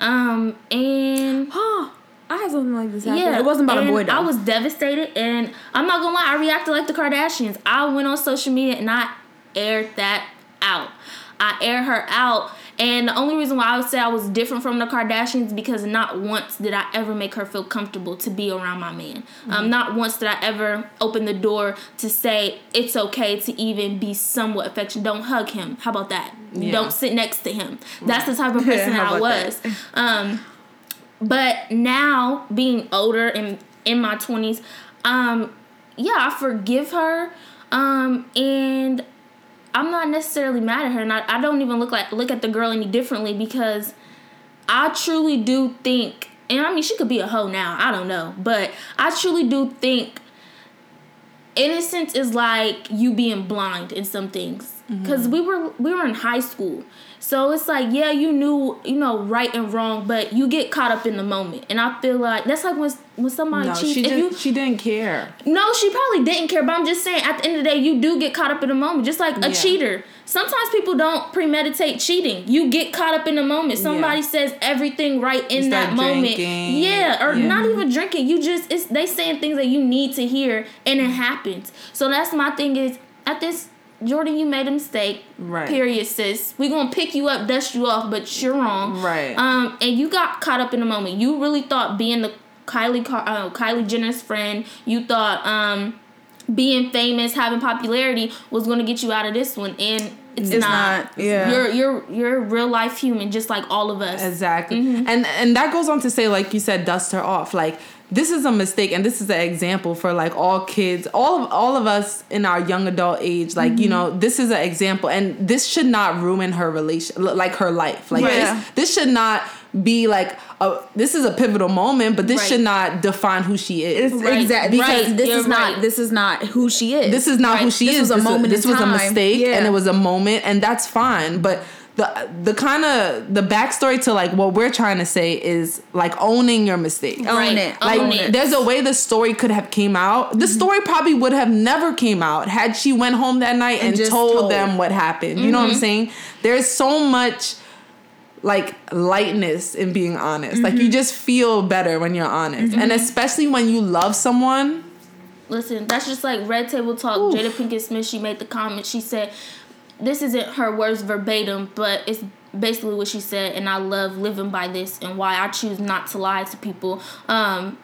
Um, and *gasps* Huh. I had something like this happen. yeah, it wasn't about a boy though. I was devastated, and I'm not gonna lie, I reacted like the Kardashians. I went on social media and I aired that out. I aired her out, and the only reason why I would say I was different from the Kardashians because not once did I ever make her feel comfortable to be around my man. Mm-hmm. Um, not once did I ever open the door to say it's okay to even be somewhat affectionate. Don't hug him. How about that? Yeah. Don't sit next to him. That's the type of *laughs* person How I was. *laughs* Um, but now being older and in my 20s um yeah i forgive her um and i'm not necessarily mad at her and i, I don't even look like look at the girl any differently because i truly do think and i mean she could be a hoe now i don't know but i truly do think innocence is like you being blind in some things. Mm-hmm. Because we were we were in high school so it's like yeah you knew you know right and wrong but you get caught up in the moment and i feel like that's like when when somebody no, cheats she if you she didn't care. no, she probably didn't care, but I'm just saying at the end of the day, you do get caught up in the moment. Just like a Yeah. cheater. Sometimes people don't premeditate cheating. You get caught up in the moment. Somebody Yeah. says everything right in that moment. drinking. Yeah, or Yeah. not even drinking. You just it's they saying things that you need to hear and it happens. So that's my thing is at this Jordyn, you made a mistake. Right. Period, sis. We gonna pick you up, dust you off, but you're wrong. Right. Um, and you got caught up in the moment. You really thought being the Kylie Car- uh, Kylie Jenner's friend, you thought um being famous, having popularity was going to get you out of this one, and it's, It's not. not, yeah. You're you're you're a real life human, just like all of us. Exactly. Mm-hmm. And and that goes on to say, like you said, dust her off. Like this is a mistake and this is an example for like all kids, all of all of us in our young adult age. Like, Mm-hmm. you know, this is an example and this should not ruin her relation like her life. Like Yeah. this this should not be like a this is a pivotal moment, but this Right. should not define who she is. Right. Exactly. Because Right. this You're is not right. this is not who she is. this is not who she This is. was a this moment this in was a mistake Yeah. and it was a moment and that's fine. But the the kind of the backstory to like what we're trying to say is like owning your mistake. Own Right. it. Like Own it. there's a way the story could have came out. The Mm-hmm. story probably would have never came out had she went home that night and, just told, told. them what happened. You know what I'm saying? There's so much like lightness in being honest. Like Mm-hmm. you just feel better when you're honest. And especially when you love someone. Listen, that's just like Red Table Talk. Oof. Jada Pinkett Smith, she made the comment. She said, "This isn't her words verbatim, but it's basically what she said." And I love living by this, and why I choose not to lie to people. Um,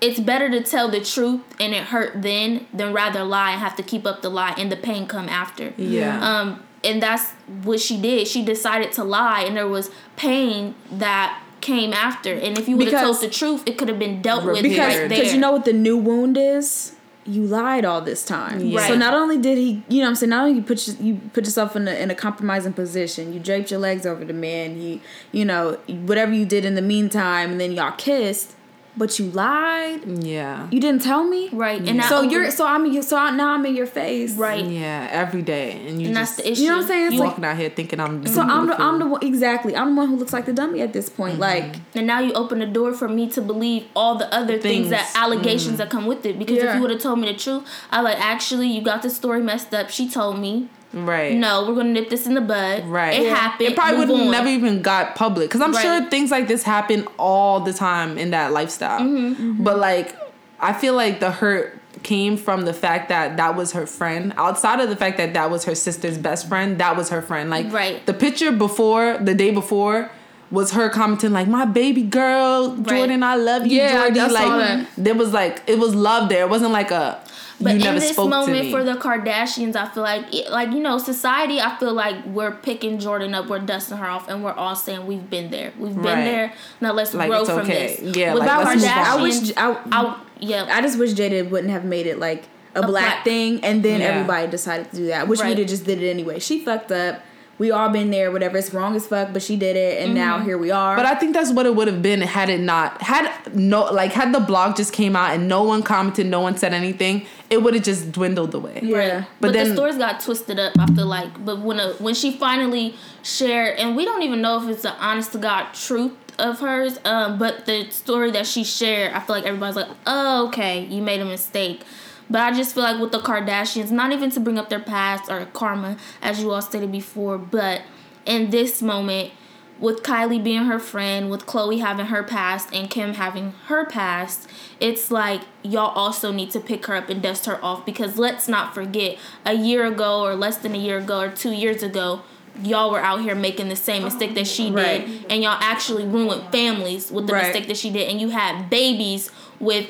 it's better to tell the truth and it hurt then than rather lie and have to keep up the lie and the pain come after. Yeah. Um, and that's what she did. She decided to lie, and there was pain that came after. And if you would have told the truth, it could have been dealt with because right there. because you know what the new wound is you lied all this time Yeah. so not only did he you know what i'm saying not only you put your, you put yourself in a, in a compromising position you draped your legs over the man you you know whatever you did in the meantime and then y'all kissed but you lied Yeah. you didn't tell me Right, and that so opened- you're so i'm so I, now i'm in your face right. Yeah, every day. And you And just that's the issue. You know what I'm saying? It's You- like- walking out here thinking I'm so i'm the, i'm the one exactly i'm the one who looks like the dummy at this point mm-hmm. like and now you open the door for me to believe all the other things, Things. that allegations mm. that come with it. Because if you would have told me the truth, I like actually you got the story messed up. She told me, right. no, we're gonna nip this in the bud. Right. It Yeah. happened. It probably would have never even got public because I'm Right. sure things like this happen all the time in that lifestyle. Mm-hmm. But like, I feel like the hurt came from the fact that that was her friend. Outside of the fact that that was her sister's best friend, that was her friend. Like, Right. the picture before, the day before. Was her commenting like my baby girl Jordyn I love you Yeah, Jordyn like there was like it was love there it wasn't like a But you in this moment for the Kardashians, I feel like, it- like you know, society. I feel like we're picking Jordyn up, we're dusting her off, and we're all saying we've been there, we've been Right. there. Now let's Like, grow it's from okay. this. Yeah, without like, the let's move on. Kardashians, I wish I, I, yeah, I just wish Jada wouldn't have made it like a, black, black- thing, and then Yeah. everybody decided to do that. I wish Right. we'd have just did it anyway. She fucked up. We all been there. Whatever. It's wrong as fuck, but she did it, and now Mm-hmm. here we are. But I think that's what it would have been had it not had no like had the blog just came out and no one commented, no one said anything, it would have just dwindled away. yeah. But, But then- the stories got twisted up. I feel like, but when a, when she finally shared, and we don't even know if it's an honest to god truth of hers. Um, but the story that she shared, I feel like everybody's like, oh, okay, you made a mistake. But I just feel like with the Kardashians, not even to bring up their past or karma, as you all stated before, but in this moment, with Kylie being her friend, with Khloé having her past, and Kim having her past, it's like y'all also need to pick her up and dust her off because let's not forget a year ago or less than a year ago or two years ago, y'all were out here making the same mistake that she Right. did, and y'all actually ruined families with the Right. mistake that she did, and you had babies with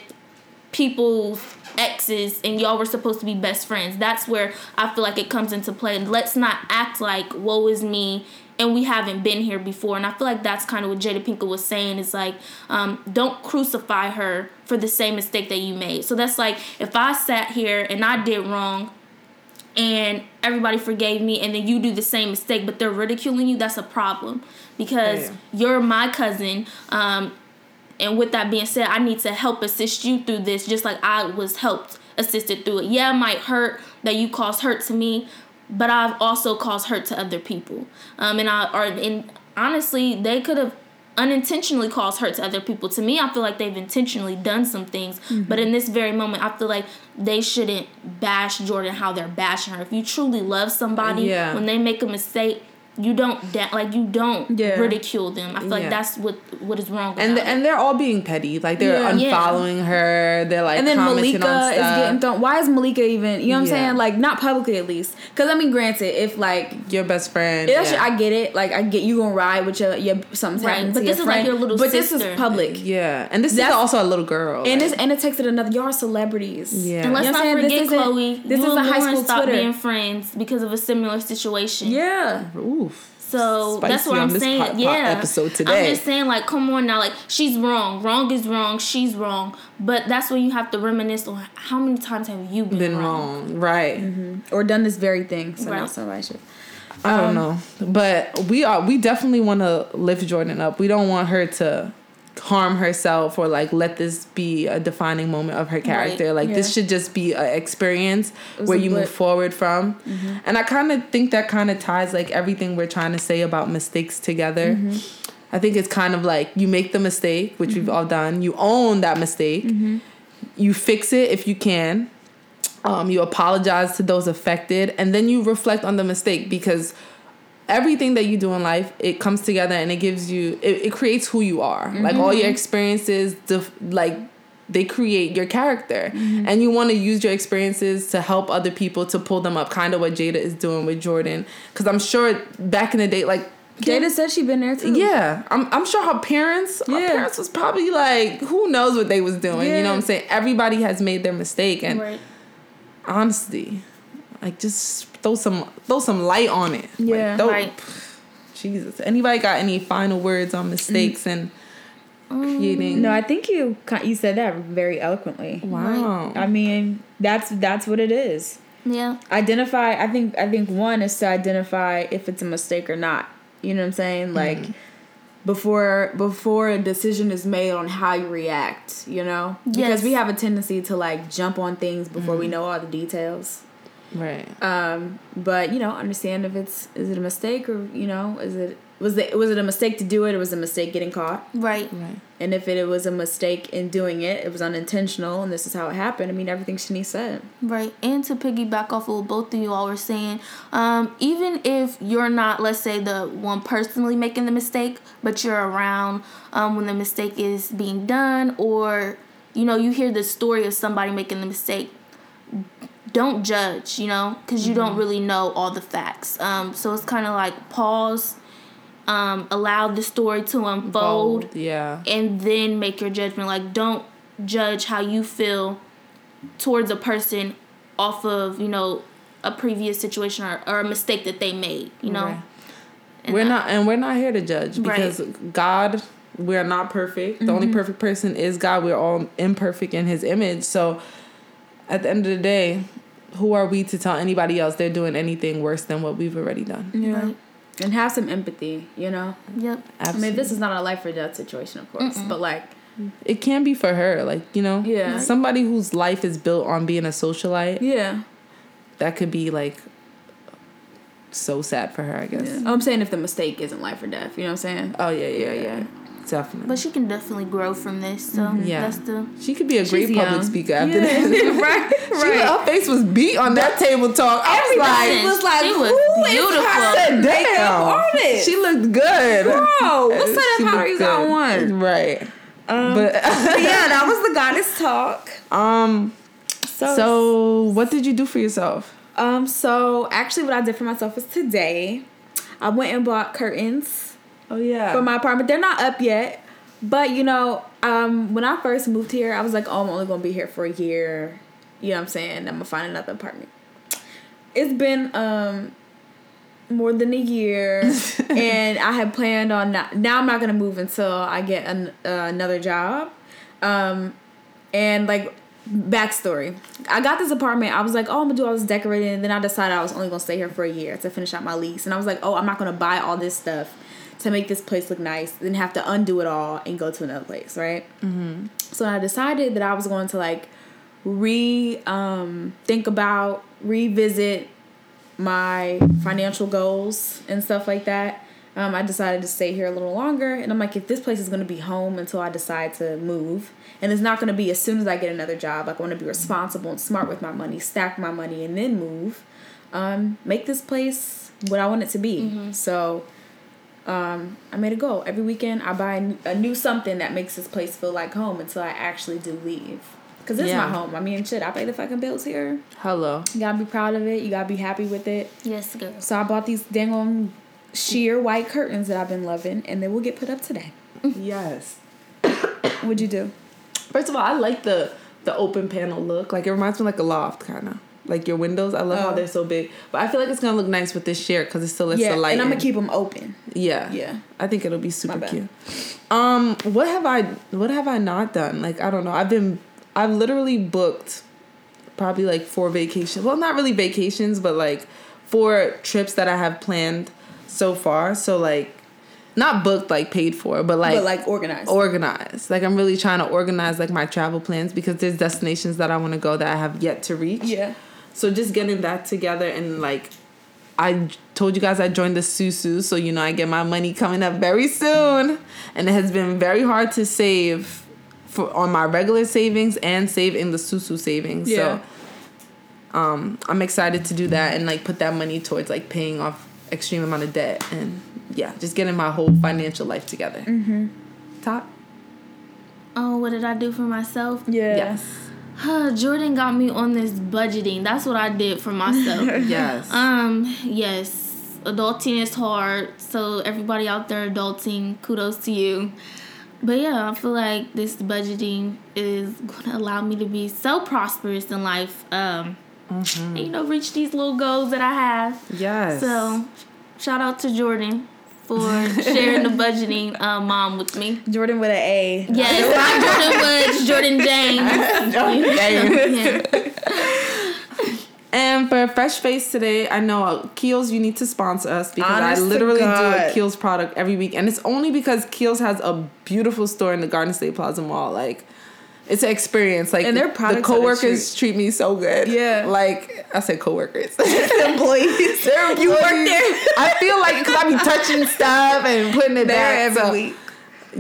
people's exes and y'all were supposed to be best friends. That's where I feel like it comes into play. Let's not act like woe is me and we haven't been here before. And I feel like that's kind of what Jada Pinkett was saying is like, um, don't crucify her for the same mistake that you made. So that's like if I sat here and I did wrong and everybody forgave me and then you do the same mistake but they're ridiculing you, that's a problem. Because Yeah. you're my cousin. Um, and with that being said, I need to help assist you through this just like I was helped assisted through it. Yeah, it might hurt that you caused hurt to me, but I've also caused hurt to other people. Um, and I or and honestly, they could have unintentionally caused hurt to other people. To me, I feel like they've intentionally done some things, but in this very moment, I feel like they shouldn't bash Jordyn how they're bashing her. If you truly love somebody, Yeah. when they make a mistake, you don't da- like you don't Yeah. ridicule them. I feel like that's what what is wrong. and it. and they're all being petty. Like they're Yeah. Yeah. unfollowing her. They're like and then Malika is getting thrown. Why is Malika even? You know what I'm Yeah. saying? Like not publicly at least. Because I mean, granted, if like your best friend. Yeah. I get it. Like I get you gonna ride with your your something's Right, but this is like your little sister. But this is public, yeah, and this is also a little girl. and like- it's and it takes it another. Y'all are celebrities. Yeah. and let's You know not saying? forget This Khloé. this you is a high school Twitter. being friends because of a similar situation. Yeah. Oof. So that's what on I'm this saying. pot- pot yeah. episode today. I'm just saying, like, come on now. Like, she's wrong. Wrong is wrong. She's wrong. But that's when you have to reminisce on how many times have you been, Been wrong? wrong, right? Or done this very thing. So now Right. somebody should. I don't Um, know, but we are. We definitely want to lift Jordyn up. We don't want her to harm herself or like let this be a defining moment of her character. Like this should just be an experience where you blip. move forward from. And I kind of think that kind of ties like everything we're trying to say about mistakes together. I think it's kind of like you make the mistake, which we've all done. You own that mistake. You fix it if you can. Um, you apologize to those affected, and then you reflect on the mistake because everything that you do in life it comes together and it gives you it, it creates who you are like all your mm-hmm. experiences def- like they create your character mm-hmm. and you want to use your experiences to help other people to pull them up kind of what jada is doing with jordyn because i'm sure back in the day like Jada said she'd been there too. yeah, I'm, I'm sure her parents, her Yeah. parents was probably like, who knows what they was doing. Yeah. You know what I'm saying? Everybody has made their mistake, and Right. honesty, like just throw some throw some light on it. Yeah. like, throw- Right. Jesus, anybody got any final words on mistakes mm. and um, creating? No, I think you you said that very eloquently. wow. I mean, that's that's what it is. Yeah. Identify. I think I think one is to identify if it's a mistake or not. You know what I'm saying? Mm-hmm. Like before before a decision is made on how you react. You know, yes. because we have a tendency to like jump on things before we mm-hmm. know all the details. Right. Um, but you know, understand if it's is it a mistake or you know is it was it was it a mistake to do it or was it a mistake getting caught? Right. Right. And if it was a mistake in doing it, it was unintentional, and this is how it happened. I mean, everything Shanice said. Right. And to piggyback off of what both of you all were saying, um, even if you're not, let's say, the one personally making the mistake, but you're around um, when the mistake is being done, or, you know, you hear the story of somebody making the mistake, don't judge, you know, because you don't really know all the facts. Um, so it's kind of like pause, um, allow the story to unfold Bold. Yeah. and then make your judgment. Like, don't judge how you feel towards a person off of you know a previous situation or, or a mistake that they made. You know, Right. We're not and we're not here to judge because god we're not perfect the Mm-hmm. only perfect person is god we're all imperfect in his image so at the end of the day who are we to tell anybody else they're doing anything worse than what we've already done Yeah. Right. And have some empathy, you know? Yep. I mean, this is not a life or death situation, of course, but like, it can be for her like you know Yeah. somebody whose life is built on being a socialite yeah. that could be like so sad for her i guess yeah. I'm saying if the mistake isn't life or death, you know what I'm saying? oh yeah yeah Yeah, yeah, yeah. Definitely But she can definitely grow from this. So Yeah. that's the she could be a great She's public young. speaker after Yeah. this *laughs* right, She, her face was beat on that table talk. I was like, Listen, was like, she was who is beautiful. I said, damn. artist. She looked good. Bro, what set She of powder you got good. on? Right. Um, but *laughs* yeah, that was the goddess talk. um, So, so what did you do for yourself? um, so actually, what I did for myself is today, I went and bought curtains Oh yeah. for my apartment. They're not up yet, but you know, um, when I first moved here, I was like, oh, I'm only gonna be here for a year. You know what I'm saying? I'm gonna find another apartment. It's been um more than a year, *laughs* and I had planned on not. Now I'm not gonna move until I get an, uh, another job. Um, and like backstory, I got this apartment. I was like, oh, I'm gonna do all this decorating, and then I decided I was only gonna stay here for a year to finish out my lease. And I was like, oh, I'm not gonna buy all this stuff to make this place look nice, then have to undo it all and go to another place, right? Mm-hmm. So I decided that I was going to like re um, think about revisit my financial goals and stuff like that. Um, I decided to stay here a little longer, and I'm like, if this place is going to be home until I decide to move, and it's not going to be as soon as I get another job. Like, I want to be responsible and smart with my money, stack my money, and then move. Um, make this place what I want it to be. So um, I made a goal. Every weekend, I buy a new something that makes this place feel like home until I actually do leave. Cause it's Yeah. my home. I mean, shit, I pay the fucking bills here. Hello. You gotta be proud of it. You gotta be happy with it. Yes, girl. So I bought these dang on sheer white curtains that I've been loving, and they will get put up today. *laughs* Yes. What'd you do? First of all, I like the the open panel look. Like it reminds me like a loft kind of. Like your windows, I love how Oh. they're so big. But I feel like it's gonna look nice with this share because it still lets yeah, the light. and I'm gonna keep them open. Yeah. Yeah. I think it'll be super cute. Um, what have I what have I not done? Like I don't know. I've been I've literally booked probably like four vacations. Well, not really vacations, but like four trips that I have planned so far. So like not booked like paid for, but like but like organized. organized. Like I'm really trying to organize like my travel plans because there's destinations that I want to go that I have yet to reach. yeah. So just getting that together and like I told you guys I joined the Susu, so you know I get my money coming up very soon. And it has been very hard to save for on my regular savings and save in the Susu savings. Yeah. So um I'm excited to do that and like put that money towards like paying off extreme amount of debt and yeah, just getting my whole financial life together. Mm-hmm. Top? Oh, what did I do for myself? Yeah. Yes. Jordan got me on this budgeting. That's what I did for myself. *laughs* Yes. um, yes. Adulting is hard. So everybody out there adulting, kudos to you. But yeah, I feel like this budgeting is gonna allow me to be so prosperous in life. Um and, you know, reach these little goals that I have. yes. So shout out to Jordan for sharing the budgeting uh, mom with me. Jordan with an A. Yes, not Jordyn Woods, Jordan James. Yeah. And for Fresh Face today, I know uh, Kiehl's, you need to sponsor us because Honest I literally do a God. Kiehl's product every week. And it's only because Kiehl's has a beautiful store in the Garden State Plaza Mall. Like, it's an experience. Like, And their the products the coworkers treat me so good. Yeah. Like, I said coworkers. *laughs* employees. *laughs* They're You work there. *laughs* I feel like because I be touching stuff and putting it there back. every so- week.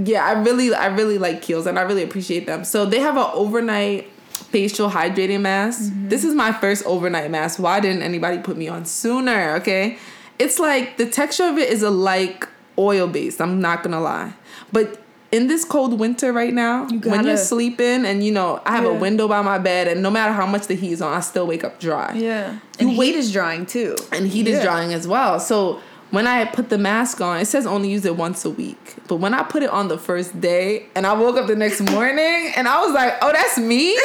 yeah, I really, I really like Kiehl's and I really appreciate them. So they have an overnight facial hydrating mask. Mm-hmm. This is my first overnight mask. Why didn't anybody put me on sooner? Okay, it's like the texture of it is a like oil based. I'm not gonna lie, but. In this cold winter right now, when gotta- you're sleeping and you know I have a window by my bed and no matter how much the heat is on, I still wake up dry Yeah. And You heat is drying too. and heat is drying as well. So when I put the mask on, it says only use it once a week. But when I put it on the first day and I woke up the next *laughs* morning and I was like, oh, that's me. *laughs*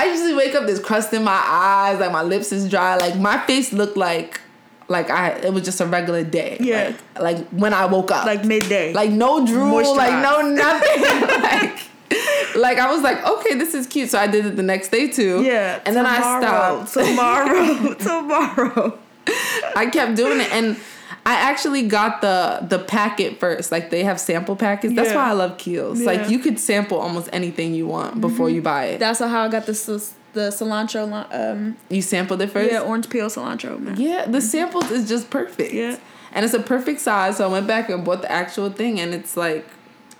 I usually wake up, this crust in my eyes, like my lips is dry, like my face looked like like I it was just a regular day. Yeah. Like, like when I woke up. Like midday. Like no drool, like no *laughs* nothing. *laughs* like like I was like, okay, this is cute. So I did it the next day too. yeah. And then I stopped. *laughs* Tomorrow. tomorrow. I kept doing it and I actually got the the packet first. Like they have sample packets. That's Yeah. why I love Kiehl's. Yeah. Like you could sample almost anything you want before mm-hmm. you buy it. That's how I got the cis- the cilantro. Um. you sampled it first. Yeah, orange peel cilantro. Man. Yeah, the samples is just perfect. Yeah. And it's a perfect size. So I went back and bought the actual thing and it's like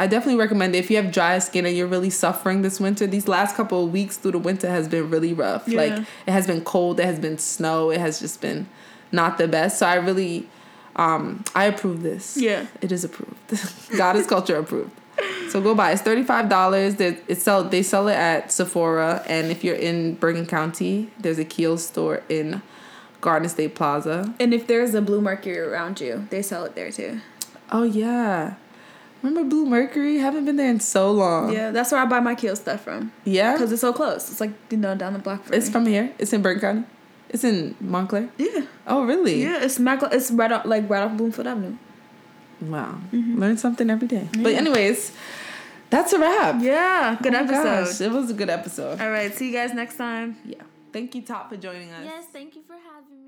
I definitely recommend it if you have dry skin and you're really suffering this winter. These last couple of weeks through the winter has been really rough. Yeah. Like it has been cold, it has been snow, it has just been not the best. So I really um I approve this. Yeah. It is approved. *laughs* Goddess culture approved. So go buy. It's thirty five dollars. They sell they sell it at Sephora, and if you're in Bergen County, there's a Kiehl's store in Garden State Plaza. And if there's a Bluemercury around you, they sell it there too. Oh yeah, remember Bluemercury? Haven't been there in so long. Yeah, that's where I buy my Kiehl's stuff from yeah. because it's so close. It's like you know down the block from It's me. from here. It's in Bergen County. It's in Montclair. yeah, Oh really? yeah. It's Mac- It's right off like right off Bloomfield Avenue. Wow. Mm-hmm. Learn something every day. But anyways, that's a wrap. Yeah, good Oh episode. gosh, it was a good episode. All right, see you guys next time. Yeah. Thank you, Top, for joining us. Yes, thank you for having me. Yes.